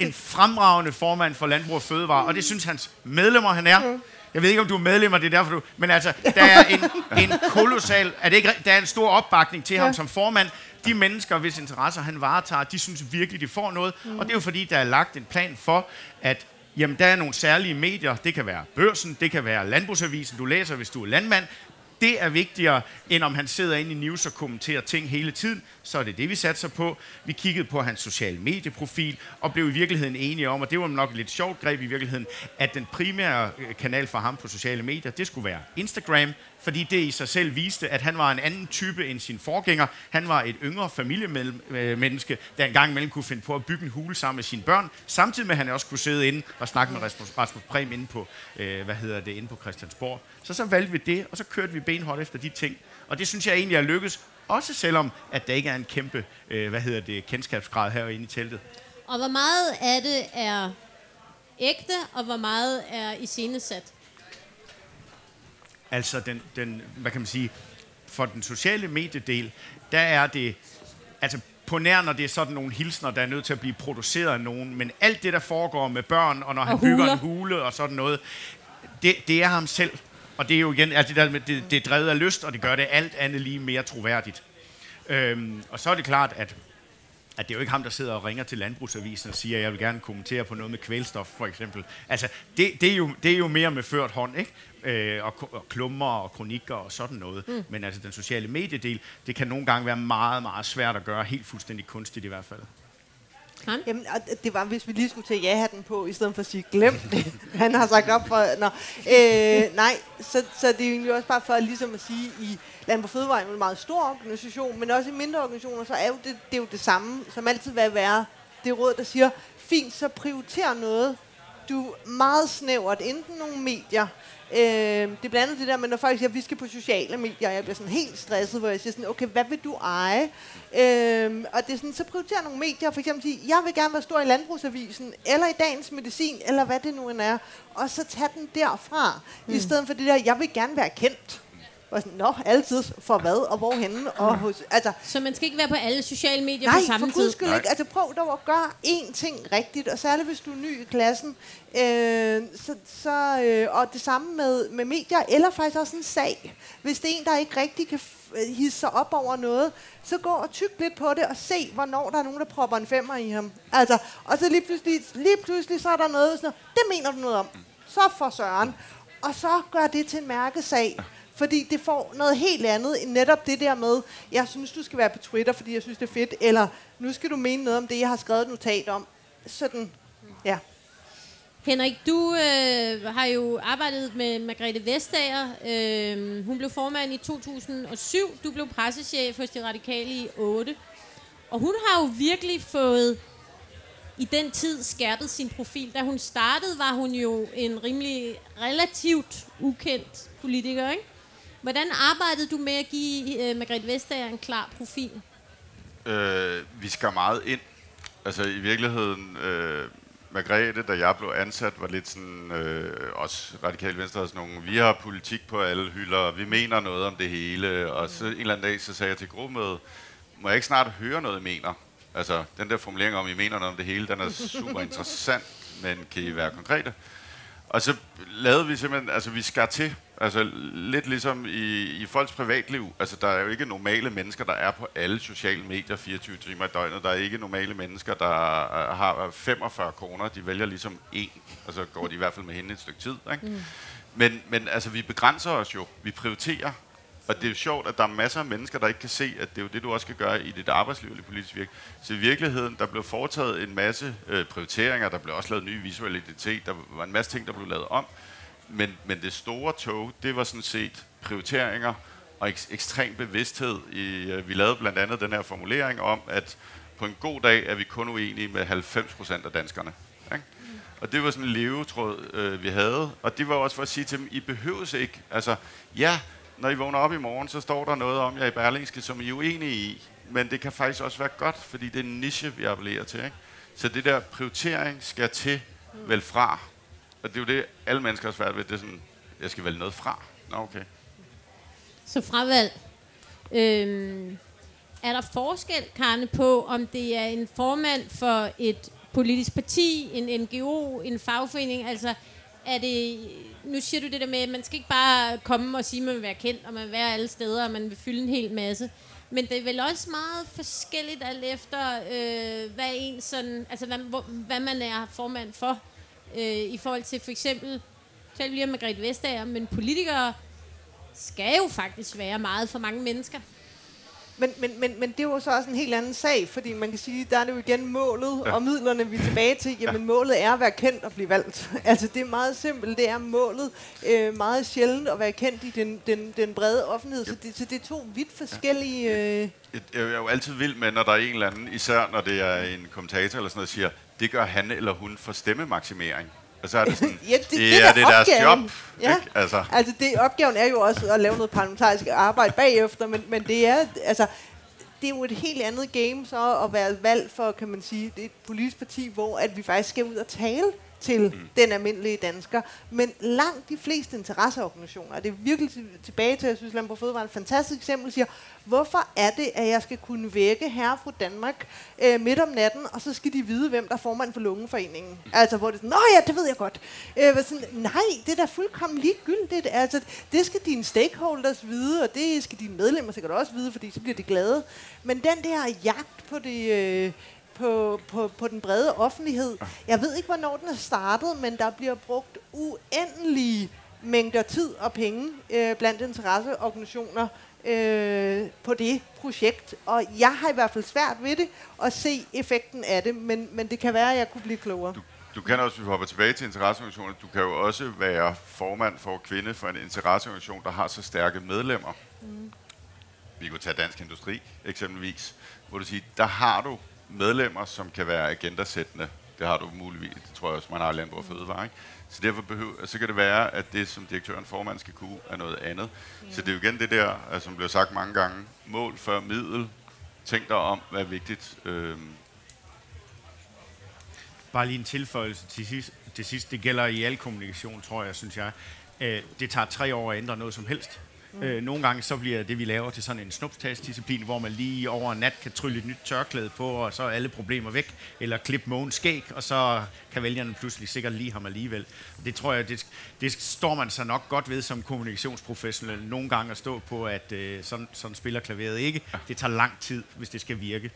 en fremragende formand for Landbrug og Fødevare, og det synes hans medlemmer, han er. Jeg ved ikke, om du er medlem, og det er derfor, du... Men altså, der er en, en kolossal... Er det ikke, der er en stor opbakning til ham Ja. som formand. De mennesker, hvis interesser han varetager, de synes virkelig, de får noget. Mm. Og det er jo fordi, der er lagt en plan for, at jamen, der er nogle særlige medier. Det kan være børsen, det kan være landbrugsavisen, du læser, hvis du er landmand. Det er vigtigere, end om han sidder inde i news og kommenterer ting hele tiden. Så er det det, vi satser på. Vi kiggede på hans sociale medieprofil og blev i virkeligheden enige om, og det var nok et lidt sjovt greb i virkeligheden, at den primære øh, kanal for ham på sociale medier, det skulle være Instagram, fordi det i sig selv viste, at han var en anden type end sin forgænger. Han var et yngre familiemenneske, øh, der engang imellem kunne finde på at bygge en hule sammen med sine børn, samtidig med, at han også kunne sidde inde og snakke med Rasmus, Rasmus Prem inde på, øh, hvad hedder det, inde på Christiansborg. Så så valgte vi det, og så kørte vi benhårdt efter de ting. Og det synes jeg egentlig er lykkes, også selvom at der ikke er en kæmpe, øh, hvad hedder det, kendskabsgrad herinde i teltet. Og hvor meget af det er ægte, og hvor meget er iscenesat? Altså den, den, hvad kan man sige, for den sociale mediedel, der er det, altså på nær, når det er sådan nogle hilsner, der er nødt til at blive produceret af nogen, men alt det, der foregår med børn, og når han Og bygger huler. en hule og sådan noget, det, det er ham selv. Og det er jo igen, altså det, der med, det, det er drevet af lyst, og det gør det alt andet lige mere troværdigt. Øhm, og så er det klart, at at det er jo ikke ham, der sidder og ringer til Landbrugsavisen og siger, at jeg vil gerne kommentere på noget med kvælstof, for eksempel. Altså, det, det, er, jo, det er jo mere med ført hånd, ikke? Øh, og, og klummer og kronikker og sådan noget. Mm. Men altså, den sociale mediedel, det kan nogle gange være meget, meget svært at gøre, helt fuldstændig kunstigt i hvert fald. Jamen, og det var, hvis vi lige skulle tage ja-hatten på, i stedet for at sige, glem det. Han har sagt op for... Nå. Øh, nej, så, så det er jo egentlig også bare for ligesom at sige, i Landbrug Fødevare er jo en meget stor organisation, men også i mindre organisationer, så er jo det, det er jo det samme, som altid vil være det råd, der siger, fint, så prioriter noget du meget snævert, enten nogle medier, øh, det er blandt andet det der med, når folk siger, at vi skal på sociale medier, jeg bliver sådan helt stresset, hvor jeg siger sådan, okay, hvad vil du eje? Øh, og det er sådan, så prioriterer nogle medier, for eksempel sige, jeg vil gerne være stor i Landbrugsavisen, eller i Dagens Medicin, eller hvad det nu end er, og så tage den derfra, mm. i stedet for det der, jeg vil gerne være kendt. Og sådan, Nå, altid for hvad og hvorhenne. Og hos, altså, Så man skal ikke være på alle sociale medier Nej, på samme for guds tid? skyld Nej. ikke. Altså prøv dog at gøre én ting rigtigt, og særligt hvis du er ny i klassen. Øh, så, så, øh, og det samme med, med medier, eller faktisk også en sag. Hvis det er en, der ikke rigtig kan øh, hisse sig op over noget, så gå og tyk lidt på det, og se, hvornår der er nogen, der propper en femmer i ham. Altså, og så lige pludselig, lige pludselig så er der noget, sådan, det mener du noget om. Så for søren. Og så gør det til en mærkesag. Fordi det får noget helt andet end netop det der med, jeg synes, du skal være på Twitter, fordi jeg synes, det er fedt, eller nu skal du mene noget om det, jeg har skrevet et notat om. Sådan, ja. Henrik, du øh, har jo arbejdet med Margrethe Vestager. Øh, hun blev formand i 2007. Du blev pressechef hos De Radikale i 8. Og hun har jo virkelig fået i den tid skærpet sin profil. Da hun startede, var hun jo en rimelig relativt ukendt politiker, ikke? Hvordan arbejdede du med at give øh, Margrethe Vestager en klar profil? Øh, vi skal meget ind. Altså i virkeligheden, øh, Margrethe, da jeg blev ansat, var lidt sådan, øh, også radikale venstre, havde sådan nogle, vi har politik på alle hylder, og vi mener noget om det hele, og så en eller anden dag, så sagde jeg til gruppemødet, må jeg ikke snart høre noget, I mener? Altså, den der formulering om, I mener noget om det hele, den er super interessant, men kan I være konkrete? Og så lavede vi simpelthen, altså vi skar til, altså lidt ligesom i, i folks privatliv. Altså der er jo ikke normale mennesker, der er på alle sociale medier 24 timer i døgnet. Der er ikke normale mennesker, der øh, har 45 kroner. De vælger ligesom en, og så går de i hvert fald med hende et stykke tid. Ikke? Mm. Men, men altså vi begrænser os jo. Vi prioriterer. Og det er jo sjovt, at der er masser af mennesker, der ikke kan se, at det er jo det, du også skal gøre i dit arbejdsliv eller politisk virke. Så i virkeligheden, der blev foretaget en masse øh, prioriteringer, der blev også lavet ny visuel identitet, der var en masse ting, der blev lavet om. Men, men det store tog, det var sådan set prioriteringer og ek- ekstrem bevidsthed. I, øh, vi lavede blandt andet den her formulering om, at på en god dag er vi kun uenige med 90 procent af danskerne. Ikke? Og det var sådan en levetråd, øh, vi havde. Og det var også for at sige til dem, I behøves ikke. Altså, ja, når I vågner op i morgen, så står der noget om jer i Berlingske, som I er uenige i. Men det kan faktisk også være godt, fordi det er en niche, vi appellerer til. Ikke? Så det der prioritering skal til vel fra. Og det er jo det, alle mennesker har svært ved. Det er sådan, jeg skal vælge noget fra. Nå, okay. Så fravalg. Øhm, er der forskel, Karne, på, om det er en formand for et politisk parti, en NGO, en fagforening? Altså, er det, nu siger du det der med, at man skal ikke bare komme og sige, at man vil være kendt, og man vil være alle steder, og man vil fylde en hel masse. Men det er vel også meget forskelligt alt efter, øh, hvad, en sådan, altså, hvad, hvor, hvad man er formand for. Øh, I forhold til for eksempel, selv lige om Margrethe Vestager, men politikere skal jo faktisk være meget for mange mennesker. Men, men, men, men det er jo så også en helt anden sag, fordi man kan sige, der er det jo igen målet, ja. og midlerne vi er tilbage til, jamen ja. målet er at være kendt og blive valgt. altså det er meget simpelt, det er målet øh, meget sjældent at være kendt i den, den, den brede offentlighed, så det, så det er to vidt forskellige... Øh, Jeg jeg er jo altid vild med, når der er en eller anden, især når det er en kommentator eller sådan noget, siger, det gør han eller hun for stemmemaksimering. Og så er det sådan, Ja, det- det ja, er det er deres opgaven. job. Ja. Ikke? Altså, Altså, det, opgaven er jo også at lave noget parlamentarisk arbejde bagefter, men, men det er, altså, det er jo et helt andet game så at være valgt for, kan man sige, det er et politisk parti, hvor at vi faktisk skal ud og tale til mm. den almindelige dansker. Men langt de fleste interesseorganisationer, og det er virkelig til- tilbage til, jeg synes, Landbrug Fødevare er et fantastisk eksempel, siger, hvorfor er det, at jeg skal kunne vække herre fra Danmark øh, midt om natten, og så skal de vide, hvem der er formand for Lungeforeningen. Altså, hvor det er sådan, nå ja, det ved jeg godt. Øh, sådan, nej, det er da fuldkommen ligegyldigt. Altså, det skal dine stakeholders vide, og det skal dine medlemmer sikkert også vide, fordi så bliver de glade. Men den der jagt på det... Øh, på, på, på den brede offentlighed. Jeg ved ikke, hvornår den er startet, men der bliver brugt uendelige mængder tid og penge øh, blandt interesseorganisationer øh, på det projekt. Og jeg har i hvert fald svært ved det at se effekten af det, men, men det kan være, at jeg kunne blive klogere. du, du kan også, hvis vi hopper tilbage til interesseorganisationer, du kan jo også være formand for kvinde for en interesseorganisation, der har så stærke medlemmer. Mm. Vi kunne tage Dansk Industri eksempelvis, hvor du siger, der har du medlemmer, som kan være agendasættende Det har du muligvis, det tror jeg også, man har landbrug og fødevare. Ikke? Så derfor behøver, så kan det være, at det, som direktøren formand skal kunne, er noget andet. Ja. Så det er jo igen det der, altså, som blev sagt mange gange, mål før middel. Tænk dig om, hvad er vigtigt. Øhm, Bare lige en tilføjelse til sidst. Til sidst. Det gælder i al kommunikation, tror jeg, synes jeg. Øh, det tager tre år at ændre noget som helst. Mm. Øh, nogle gange så bliver det, vi laver, til sådan en snupstasdisciplin, hvor man lige over en nat kan trylle et nyt tørklæde på, og så er alle problemer væk. Eller klippe mågen skæg, og så kan vælgerne pludselig sikkert lige ham alligevel. Det tror jeg, det, det står man så nok godt ved som kommunikationsprofessionel nogle gange at stå på, at øh, sådan, sådan spiller klaveret ikke. Det tager lang tid, hvis det skal virke.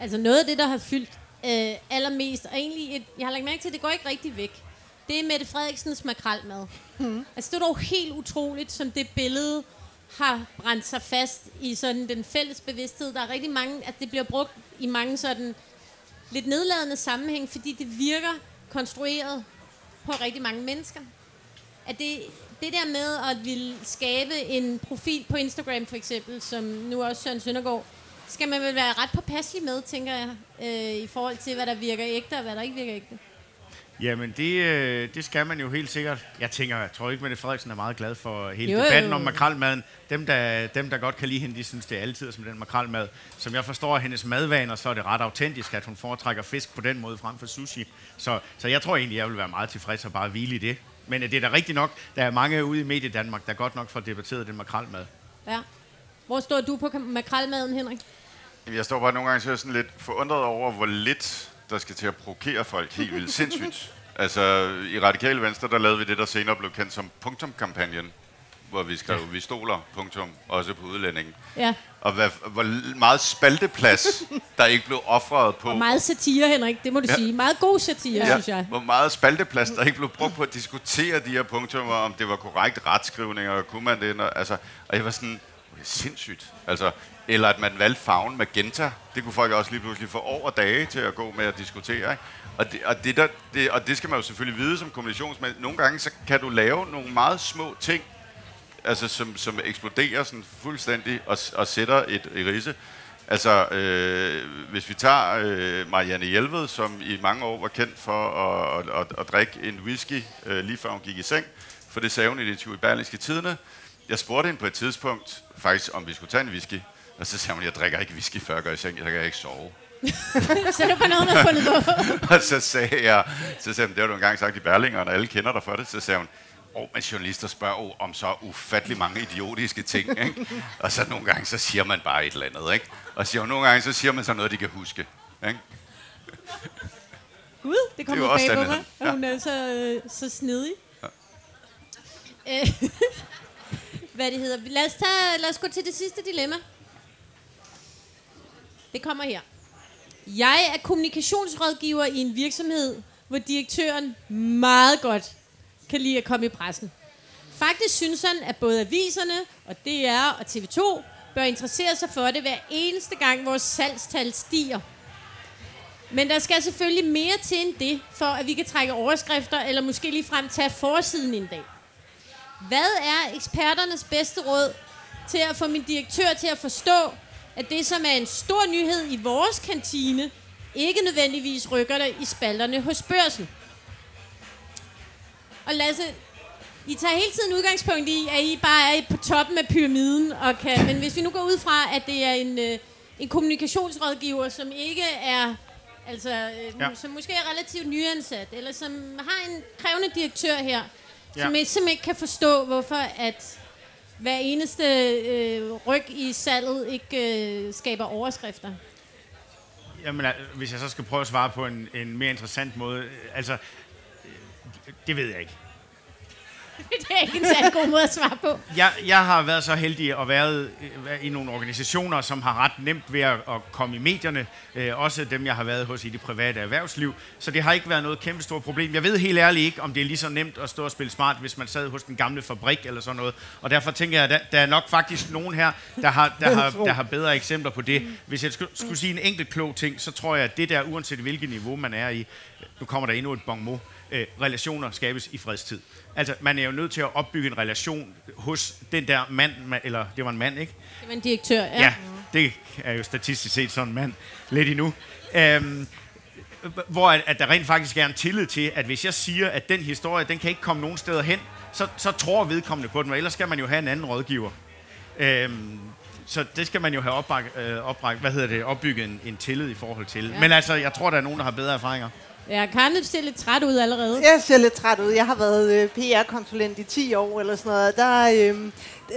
Altså noget af det, der har fyldt øh, allermest, og egentlig, et, jeg har lagt mærke til, at det går ikke rigtig væk, det er Mette Frederiksens makralmad. Mm. Altså det er dog helt utroligt, som det billede har brændt sig fast i sådan den fælles bevidsthed. Der er rigtig mange, at det bliver brugt i mange sådan lidt nedladende sammenhæng, fordi det virker konstrueret på rigtig mange mennesker. At det, det der med at ville skabe en profil på Instagram for eksempel, som nu også Søren Søndergaard, skal man vel være ret påpasselig med, tænker jeg, øh, i forhold til, hvad der virker ægte og hvad der ikke virker ægte. Jamen, det, øh, det skal man jo helt sikkert. Jeg tænker, jeg tror ikke, Mette Frederiksen er meget glad for hele Jo, debatten om makralmaden. Dem der, dem, der godt kan lide hende, de synes, det er altid som den makralmad. Som jeg forstår hendes madvaner, så er det ret autentisk, at hun foretrækker fisk på den måde frem for sushi. Så, så jeg tror egentlig, jeg vil være meget tilfreds og bare hvile i det. Men øh, det er da rigtigt nok, der er mange ude i Medie Danmark, der godt nok får debatteret den makralmad. Ja. Hvor står du på makralmaden, Henrik? Jeg står bare nogle gange så sådan lidt forundret over, hvor lidt der skal til at provokere folk helt vildt sindssygt. Altså, i Radikale Venstre, der lavede vi det, der senere blev kendt som punktumkampagnen, hvor vi skrev, vi stoler, punktum, også på udlændingen. Ja. Og hvad, hvor meget spalteplads, der ikke blev offret på... Og meget satire, Henrik, det må du ja. Sige. Meget god satire, ja. synes jeg. Hvor meget spalteplads, der ikke blev brugt på at diskutere de her punktummer, om det var korrekt retskrivning, og kunne man det? Og, altså, og jeg var sådan, sindssygt. Altså, eller at man valgte farven magenta. Det kunne folk også lige pludselig få over dage til at gå med at diskutere. Ikke? Og, det, og, det der, det, og det skal man jo selvfølgelig vide som kommunikationsmand. Nogle gange så kan du lave nogle meget små ting, altså som, som eksploderer sådan fuldstændig og, og sætter et, et rise. Altså, øh, hvis vi tager øh, Marianne Hjelved, som i mange år var kendt for at, at, at, at drikke en whisky, øh, lige før hun gik i seng, for det sagde hun i det i Berlingske Tidene. Jeg spurgte hende på et tidspunkt, faktisk, om vi skulle tage en whisky, og så sagde hun, jeg drikker ikke whisky, før jeg går i seng, jeg kan ikke sove. Så er det bare noget, man har fundet på. Og så sagde jeg, så sagde hun, det har du engang sagt i Berlinger, og alle kender dig for det. Så sagde hun, åh, oh, men journalister spørger jo om så ufattelig mange idiotiske ting, ikke? Og så nogle gange, så siger man bare et eller andet, ikke? Og siger nogle gange, så siger man så noget, de kan huske, ikke? Gud, det kommer er bag på mig, og hun er så, øh, så snedig. Øh, Hvad det hedder. Lad os, tage, lad os gå til det sidste dilemma. Det kommer her. Jeg er kommunikationsrådgiver i en virksomhed, hvor direktøren meget godt kan lide at komme i pressen. Faktisk synes han, at både aviserne og DR og TV2 bør interessere sig for det hver eneste gang, vores salgstal stiger. Men der skal selvfølgelig mere til end det, for at vi kan trække overskrifter, eller måske lige frem tage forsiden en dag. Hvad er eksperternes bedste råd til at få min direktør til at forstå, at det, som er en stor nyhed i vores kantine, ikke nødvendigvis rykker der i spalterne hos børsen? Og Lasse, I tager hele tiden udgangspunkt i, at I bare er på toppen af pyramiden. Og kan, men hvis vi nu går ud fra, at det er en, øh, en kommunikationsrådgiver, som ikke er, altså, øh, ja. som måske er relativt nyansat, eller som har en krævende direktør her, Ja. som ikke, simpelthen ikke kan forstå, hvorfor at hver eneste øh, ryg i salget ikke øh, skaber overskrifter. Jamen, hvis jeg så skal prøve at svare på en, en mere interessant måde, øh, altså, øh, det ved jeg ikke. det er ikke en særlig god måde at svare på. Jeg, jeg har været så heldig at være øh, i nogle organisationer, som har ret nemt ved at, at komme i medierne. Øh, også dem, jeg har været hos i det private erhvervsliv. Så det har ikke været noget kæmpe stort problem. Jeg ved helt ærligt ikke, om det er lige så nemt at stå og spille smart, hvis man sad hos den gamle fabrik eller sådan noget. Og derfor tænker jeg, at der, der er nok faktisk nogen her, der har, der, har, der har bedre eksempler på det. Hvis jeg skulle, skulle sige en enkelt klog ting, så tror jeg, at det der, uanset hvilket niveau man er i, nu kommer der endnu et bon mot, øh, relationer skabes i fredstid. Altså, man er jo nødt til at opbygge en relation hos den der mand, ma- eller det var en mand, ikke? Det var en direktør, ja. Ja, det er jo statistisk set sådan en mand lidt endnu. Øhm, hvor at, at der rent faktisk er en tillid til, at hvis jeg siger, at den historie, den kan ikke komme nogen steder hen, så, så tror vedkommende på den, og ellers skal man jo have en anden rådgiver. Øhm, så det skal man jo have opbak, øh, opbak, hvad hedder det, opbygget en, en tillid i forhold til. Ja. Men altså, jeg tror, der er nogen, der har bedre erfaringer. Ja, Karen ser lidt træt ud allerede. Jeg ser lidt træt ud. Jeg har været øh, PR-konsulent i 10 år eller sådan noget. Der, øh,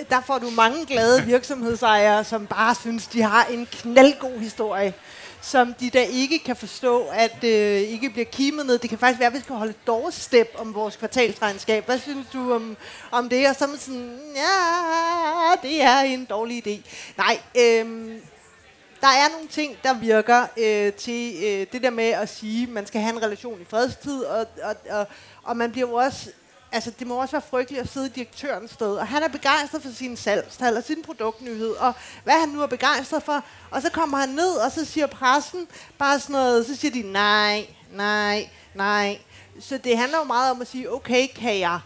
der får du mange glade virksomhedsejere, som bare synes, de har en knaldgod historie som de da ikke kan forstå, at øh, ikke bliver kimet ned. Det kan faktisk være, at vi skal holde doorstep om vores kvartalsregnskab. Hvad synes du om, om det? Og så er man sådan, ja, det er en dårlig idé. Nej, øh, der er nogle ting, der virker øh, til øh, det der med at sige, at man skal have en relation i fredstid, og, og, og, og man bliver jo også altså, det må også være frygteligt at sidde i direktørens sted. Og han er begejstret for sin salgstal og sin produktnyhed, og hvad han nu er begejstret for. Og så kommer han ned, og så siger pressen bare sådan noget, så siger de nej, nej, nej. Så det handler jo meget om at sige, okay, kan jeg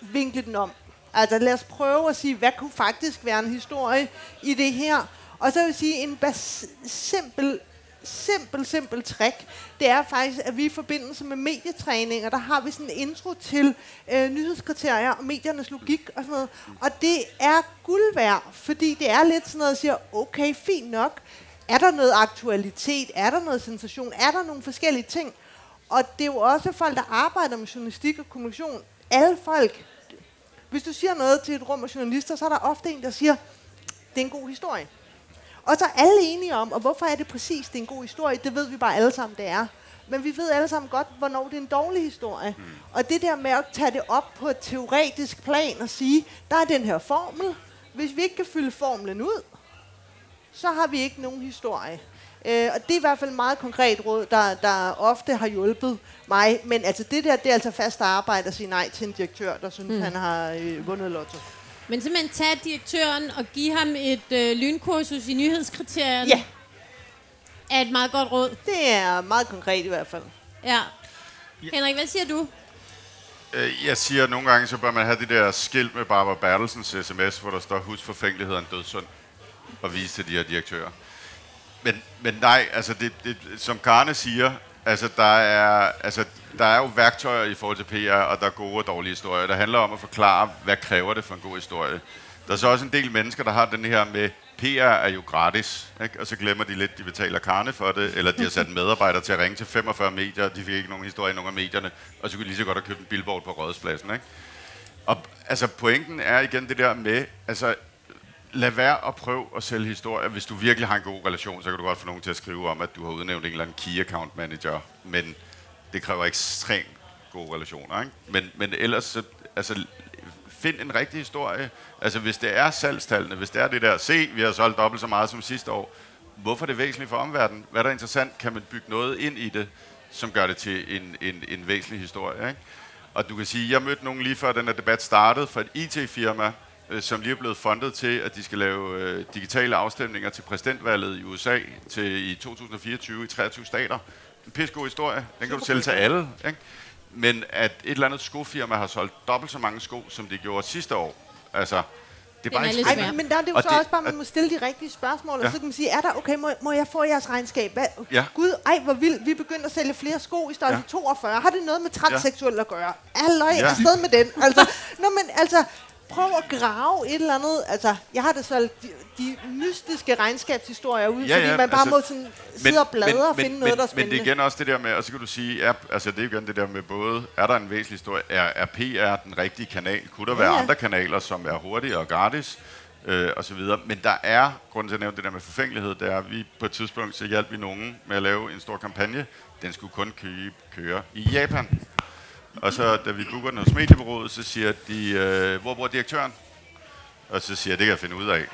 vinkle den om? Altså lad os prøve at sige, hvad kunne faktisk være en historie i det her? Og så vil jeg sige, en bas- simpel simpel, simpel trick, det er faktisk, at vi i forbindelse med medietræninger, der har vi sådan en intro til øh, nyhedskriterier og mediernes logik og sådan noget. Og det er guld værd, fordi det er lidt sådan noget, at siger, okay, fint nok. Er der noget aktualitet? Er der noget sensation? Er der nogle forskellige ting? Og det er jo også folk, der arbejder med journalistik og kommunikation. Alle folk. Hvis du siger noget til et rum af journalister, så er der ofte en, der siger, det er en god historie. Og så er alle enige om, og hvorfor er det præcis, det er en god historie, det ved vi bare alle sammen, det er. Men vi ved alle sammen godt, hvornår det er en dårlig historie. Mm. Og det der med at tage det op på et teoretisk plan og sige, der er den her formel. Hvis vi ikke kan fylde formlen ud, så har vi ikke nogen historie. Øh, og det er i hvert fald et meget konkret råd, der, der ofte har hjulpet mig. Men altså det der, det er altså fast arbejde at sige nej til en direktør, der synes, mm. han har øh, vundet lotto. Men simpelthen tage direktøren og give ham et øh, lynkursus i nyhedskriterierne. Ja. Er et meget godt råd. Det er meget konkret i hvert fald. Ja. Henrik, hvad siger du? Øh, jeg siger, at nogle gange så bør man have det der skilt med Barbara Bertelsens sms, hvor der står, husk forfængelighed en dødsund, og vise til de her direktører. Men, men nej, altså det, det, som Karne siger, altså der er, altså der er jo værktøjer i forhold til PR, og der er gode og dårlige historier. Det handler om at forklare, hvad kræver det for en god historie. Der er så også en del mennesker, der har den her med, PR er jo gratis, ikke? og så glemmer de lidt, de betaler karne for det, eller de har sat en medarbejder til at ringe til 45 medier, og de fik ikke nogen historie i nogen af medierne, og så kunne de lige så godt have købt en billboard på Rådspladsen. Ikke? Og altså, pointen er igen det der med, altså, lad være at prøve at sælge historier. Hvis du virkelig har en god relation, så kan du godt få nogen til at skrive om, at du har udnævnt en eller anden key account manager, men det kræver ekstremt gode relationer. Ikke? Men, men ellers, så, altså, find en rigtig historie. Altså, hvis det er salgstallene, hvis det er det der, se, vi har solgt dobbelt så meget som sidste år, hvorfor er det væsentligt for omverdenen? Hvad er der interessant? Kan man bygge noget ind i det, som gør det til en, en, en væsentlig historie? Ikke? Og du kan sige, jeg mødte nogen lige før den her debat startede fra et IT-firma, øh, som lige er blevet fundet til, at de skal lave øh, digitale afstemninger til præsidentvalget i USA til i 2024 i 23 stater en pissegod historie. Den kan du sælge til alle. Ikke? Men at et eller andet skofirma har solgt dobbelt så mange sko, som de gjorde sidste år. Altså, det er bare ikke Ej, men der er det jo og så det, også bare, at man må stille de rigtige spørgsmål, ja. og så kan man sige, er der, okay, må, må jeg få jeres regnskab? Hvad? Ja. Gud, ej, hvor vildt, vi begynder at sælge flere sko i størrelse ja. 42. Har det noget med transseksuel at gøre? Halløj, ja. afsted med den. Altså, nå, men altså, prøv at grave et eller andet. Altså, jeg har det så de, de mystiske regnskabshistorier ud, ja, fordi ja, man bare altså, må sådan sidde og bladre men, og finde men, noget, der er spændende. Men det er igen også det der med, og så kan du sige, er, altså det er igen det der med både, er der en væsentlig historie, er, er PR den rigtige kanal? Kunne der ja, være ja. andre kanaler, som er hurtige og gratis? Øh, og så videre. Men der er, grunden til at nævne det der med forfængelighed, det er, at vi på et tidspunkt, så hjalp vi nogen med at lave en stor kampagne. Den skulle kun køre, køre i Japan. Og så, da vi booker den hos mediebureauet, så siger de, øh, hvor bor direktøren? Og så siger jeg, det kan jeg finde ud af.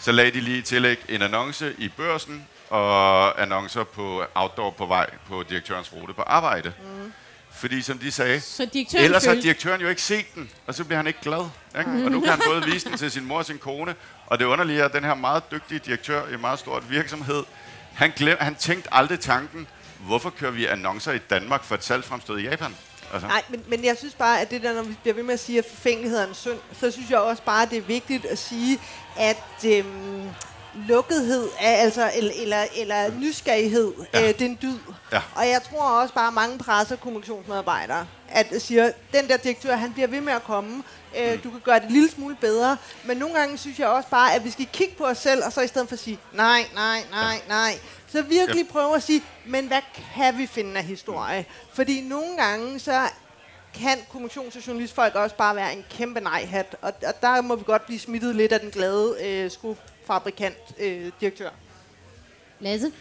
Så lagde de lige tillæg en annonce i børsen, og annoncer på outdoor på vej på direktørens rute på arbejde. Mm. Fordi som de sagde, så ellers har direktøren jo ikke set den, og så bliver han ikke glad. Ikke? Mm. Og nu kan han både vise den til sin mor og sin kone, og det underlige er, at den her meget dygtige direktør i en meget stort virksomhed, han, glem, han tænkte aldrig tanken, hvorfor kører vi annoncer i Danmark for et salgsfremstød i Japan? Altså. Nej, men, men jeg synes bare, at det der, når vi bliver ved med at sige, at forfængelighed er en synd, så synes jeg også bare, at det er vigtigt at sige, at øhm, lukkethed, er, altså, eller, eller, eller nysgerrighed, ja. øh, den dyd. Ja. Og jeg tror også bare, at mange presse- og kommunikationsmedarbejdere at siger, den der direktør, han bliver ved med at komme. Øh, Mm. Du kan gøre det en lille smule bedre. Men nogle gange synes jeg også bare, at vi skal kigge på os selv, og så i stedet for at sige, nej, nej, nej, nej. Så virkelig prøve at sige, men hvad kan vi finde af historie? Fordi nogle gange, så kan kommunikations- og journalistfolk også bare være en kæmpe nej-hat. Og, og der må vi godt blive smittet lidt af den glade øh, skofabrikant-direktør. Lasse?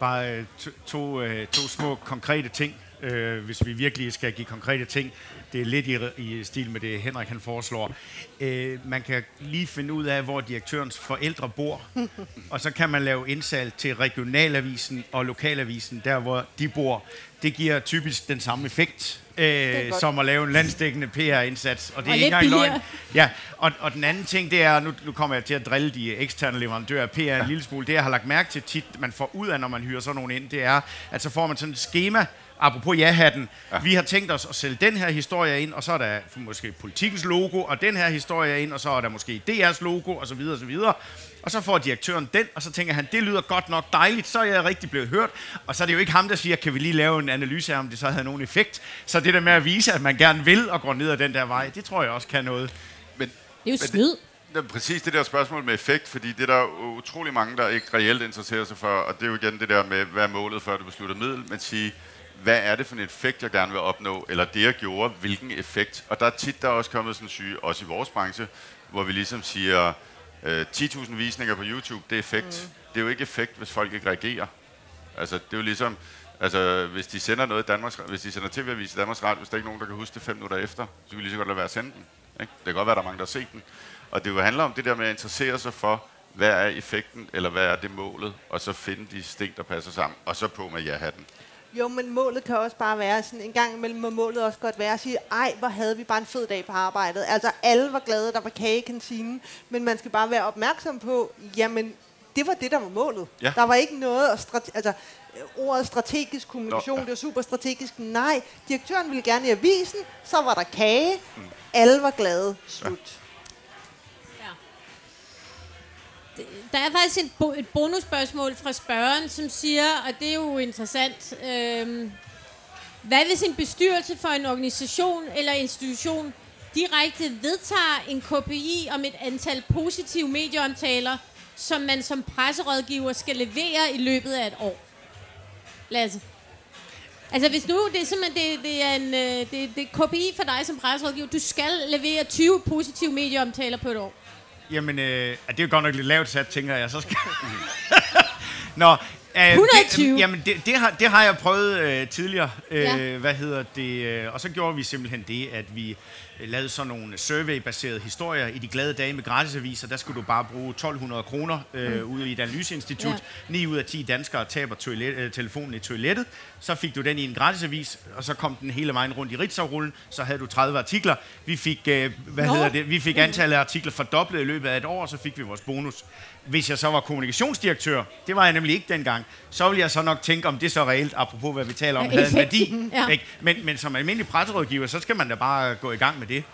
Bare øh, to, to, øh, to små konkrete ting, øh, hvis vi virkelig skal give konkrete ting. Det er lidt i, i stil med det, Henrik han foreslår. Øh, man kan lige finde ud af, hvor direktørens forældre bor, og så kan man lave indsalg til regionalavisen og lokalavisen, der hvor de bor. Det giver typisk den samme effekt, øh, som at lave en landstækkende PR-indsats. Og det Og er lidt ikke engang løgn. Ja, og, og den anden ting, det er, nu, nu kommer jeg til at drille de eksterne leverandører af PR en lille smule, det jeg har lagt mærke til tit, man får ud af, når man hyrer sådan nogen ind, det er, at så får man sådan et schema, apropos ja-hatten, ja. vi har tænkt os at sælge den her historie ind, og så er der måske politikens logo, og den her historie ind, og så er der måske DR's logo, og så videre, og så får direktøren den, og så tænker han, det lyder godt nok dejligt, så er jeg rigtig blevet hørt. Og så er det jo ikke ham, der siger, kan vi lige lave en analyse af, om det så havde nogen effekt. Så det der med at vise, at man gerne vil og går ned ad den der vej, det tror jeg også kan noget. Men, Det er jo snyd. Er præcis det der spørgsmål med effekt, fordi det er der jo utrolig mange, der ikke reelt interesserer sig for, og det er jo igen det der med, hvad er målet før du beslutter middel, men sige, hvad er det for en effekt, jeg gerne vil opnå, eller det, jeg gjorde, hvilken effekt. Og der er tit, der er også kommet sådan en syge, også i vores branche, hvor vi ligesom siger, øh, 10.000 visninger på YouTube, det er effekt. Mm. Det er jo ikke effekt, hvis folk ikke reagerer. Altså, det er jo ligesom, altså, hvis de sender noget i Danmarks, hvis de sender tv-avis i Danmarks Radio, hvis der ikke er nogen, der kan huske det fem minutter efter, så kan vi lige så godt lade være at sende den. Ikke? Det kan godt være, der er mange, der har set den. Og det jo handler om det der med at interessere sig for, hvad er effekten, eller hvad er det målet, og så finde de sting, der passer sammen, og så på med ja-hatten. Jo, men målet kan også bare være sådan, en gang imellem må målet også godt være at sige, ej, hvor havde vi bare en fed dag på arbejdet. Altså, alle var glade, der var kage i kantinen, men man skal bare være opmærksom på, jamen, det var det, der var målet. Ja. Der var ikke noget, at strate- altså, ordet strategisk kommunikation, Nå, ja. det var super strategisk. Nej, direktøren ville gerne i avisen, så var der kage, alle var glade, slut. Der er faktisk et, bo- et bonusspørgsmål fra spørgeren, som siger, og det er jo interessant, øh, hvad hvis en bestyrelse for en organisation eller institution direkte vedtager en KPI om et antal positive medieomtaler, som man som presserådgiver skal levere i løbet af et år? Lasse? Altså hvis nu, det er simpelthen det, det er en øh, det, det er KPI for dig som presserådgiver, du skal levere 20 positive medieomtaler på et år. Jamen, øh, det er jo godt nok lidt lavt sat, tænker jeg. Så skal... Nå, øh, 120. Det, jamen, det, det, har, det har jeg prøvet øh, tidligere. Øh, Ja. Hvad hedder det? Øh, og så gjorde vi simpelthen det, at vi øh, lavede sådan nogle survey-baserede historier i de glade dage med gratisaviser. Der skulle du bare bruge 1200 kroner øh, ude i et analyseinstitut. Ja. Ja. 9 ud af 10 danskere taber toilet, øh, telefonen i toilettet. Så fik du den i en gratisavis, og så kom den hele vejen rundt i Ritzau-rullen. Så havde du 30 artikler. Vi fik, øh, hvad Nå. hedder det? Vi fik antallet af artikler fordoblet i løbet af et år, og så fik vi vores bonus. Hvis jeg så var kommunikationsdirektør, det var jeg nemlig ikke dengang, så ville jeg så nok tænke, om det så reelt, apropos hvad vi taler om, havde en værdi. Ja. Ikke? Men, men som almindelig presserådgiver, så skal man da bare gå i gang med det.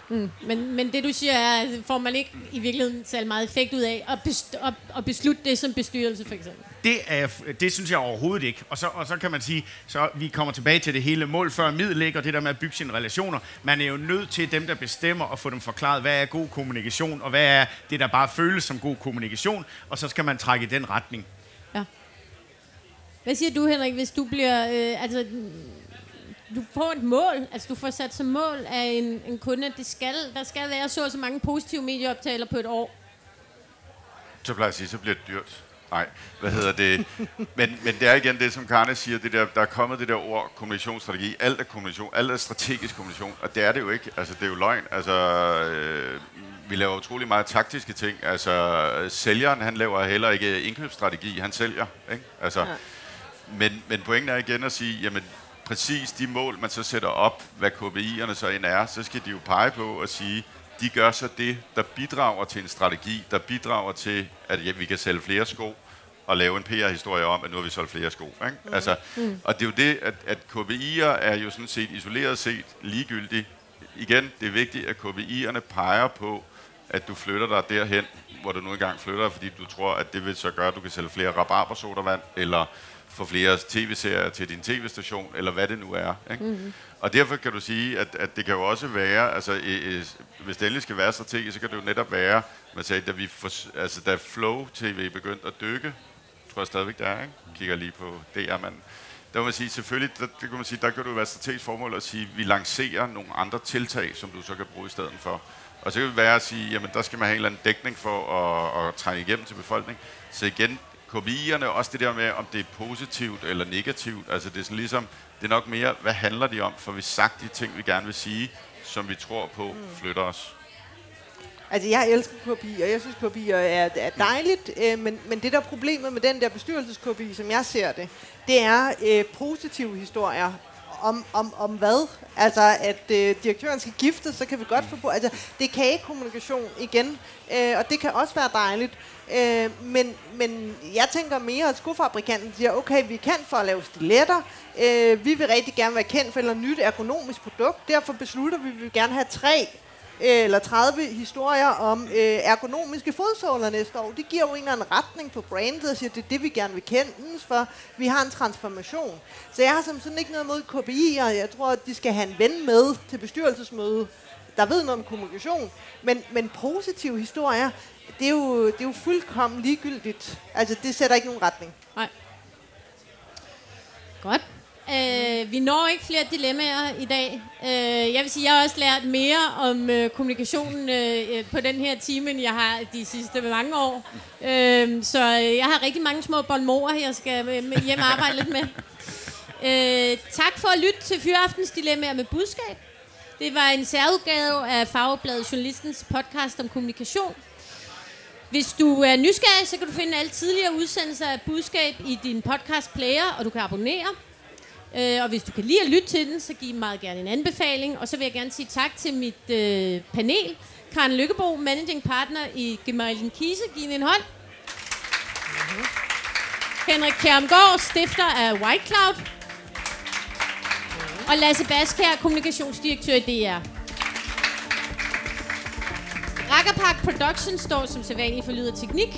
Men, men det du siger er, at får man ikke i virkeligheden særlig meget effekt ud af at, best, at, at beslutte det som bestyrelse for eksempel. Det, er, det synes jeg overhovedet ikke. Og så, og så kan man sige, så vi kommer tilbage til det hele mål før middel, ikke? og det der med at bygge sine relationer. Man er jo nødt til dem, der bestemmer, at få dem forklaret, hvad er god kommunikation, og hvad er det, der bare føles som god kommunikation, og så skal man trække i den retning. Ja. Hvad siger du, Henrik, hvis du bliver... Øh, altså, du får et mål, altså du får sat som mål af en, en kunde, at det skal, der skal være så så mange positive medieoptaler på et år. Så plejer jeg at sige, så bliver det dyrt. Nej, hvad hedder det? Men, men det er igen det, som Karne siger, det der, der er kommet det der ord kommunikationsstrategi. Alt er kommunikation, alt er strategisk kommunikation, og det er det jo ikke. Altså, det er jo løgn. Altså, øh, vi laver utrolig meget taktiske ting. Altså, sælgeren, han laver heller ikke indkøbsstrategi, han sælger. Ikke? Altså, ja. men, men pointen er igen at sige, jamen, præcis de mål, man så sætter op, hvad KPI'erne så end er, så skal de jo pege på at sige, de gør så det, der bidrager til en strategi, der bidrager til, at ja, vi kan sælge flere sko, og lave en PR-historie om, at nu har vi solgt flere sko. Ikke? Mm. Altså, mm. Og det er jo det, at, at KPI'er er jo sådan set isoleret set ligegyldigt. Igen, det er vigtigt, at KPI'erne peger på at du flytter dig derhen, hvor du nu engang flytter, fordi du tror, at det vil så gøre, at du kan sælge flere rabarbersodavand, eller få flere tv-serier til din tv-station, eller hvad det nu er. Ikke? Mm-hmm. Og derfor kan du sige, at, at det kan jo også være, altså i, i, hvis det endelig skal være strategisk, så kan det jo netop være, man sagde, da, vi for, altså, da Flow TV begyndte at dykke, tror jeg stadigvæk der er, ikke? kigger lige på DR, men der må man sige, selvfølgelig, der, det kan man sige, der kan du være strategisk formål at sige, vi lancerer nogle andre tiltag, som du så kan bruge i stedet for. Og så kan det være at sige, jamen der skal man have en eller anden dækning for at, at trænge igennem til befolkningen. Så igen, KPI'erne, også det der med, om det er positivt eller negativt. Altså det er sådan ligesom, det er nok mere, hvad handler de om, for vi sagt de ting, vi gerne vil sige, som vi tror på, flytter os. Altså, jeg elsker KPI, og jeg synes, KPI er, er dejligt, øh, men, men det der er problemet med den der bestyrelses-KPI, som jeg ser det, det er øh, positive historier. Om, om, om hvad? Altså, at øh, direktøren skal gifte, så kan vi godt få på... Altså, det er kagekommunikation igen, øh, og det kan også være dejligt. Øh, men, men jeg tænker mere, at skofabrikanten siger, okay, vi kan for at lave stiletter, øh, vi vil rigtig gerne være kendt for et nyt ergonomisk produkt, derfor beslutter vi, at vi vil gerne have tre eller 30 historier om øh, ergonomiske fodsåler næste år. Det giver jo en eller anden retning på brandet og siger, det er det, vi gerne vil kendes for. Vi har en transformation. Så jeg har som sådan ikke noget mod KPI, og jeg tror, at de skal have en ven med til bestyrelsesmøde, der ved noget om kommunikation. Men, men positive historier, det er, jo, det er jo fuldkommen ligegyldigt. Altså, det sætter ikke nogen retning. Nej. Godt. Øh, vi når ikke flere dilemmaer i dag. Øh, jeg vil sige, jeg har også lært mere om øh, kommunikationen øh, øh på den her time, end jeg har de sidste mange år. Øh, så øh, jeg har rigtig mange små bolmorer, jeg skal øh, hjem og arbejde lidt med. Øh, tak for at lytte til Fyraftens Dilemmaer med budskab. Det var en særudgave af Fagbladet Journalistens podcast om kommunikation. Hvis du er nysgerrig, så kan du finde alle tidligere udsendelser af budskab i din podcast player, og du kan abonnere. Øh, og hvis du kan lide at lytte til den, så giv meget gerne en anbefaling. Og så vil jeg gerne sige tak til mit øh, panel. Karen Lykkebo, managing partner i Gemalien Kise. Giv en hånd. Mm-hmm. Henrik Kjermgaard, stifter af White Cloud. Mm-hmm. Og Lasse Baskær, kommunikationsdirektør i DR. Rakkerpark Production står som sædvanligt for lyd og teknik.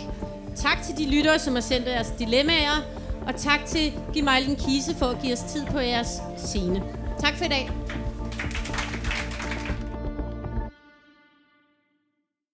Tak til de lyttere, som har sendt deres dilemmaer. Og tak til Gimejlen Kise for at give os tid på jeres scene. Tak for i dag.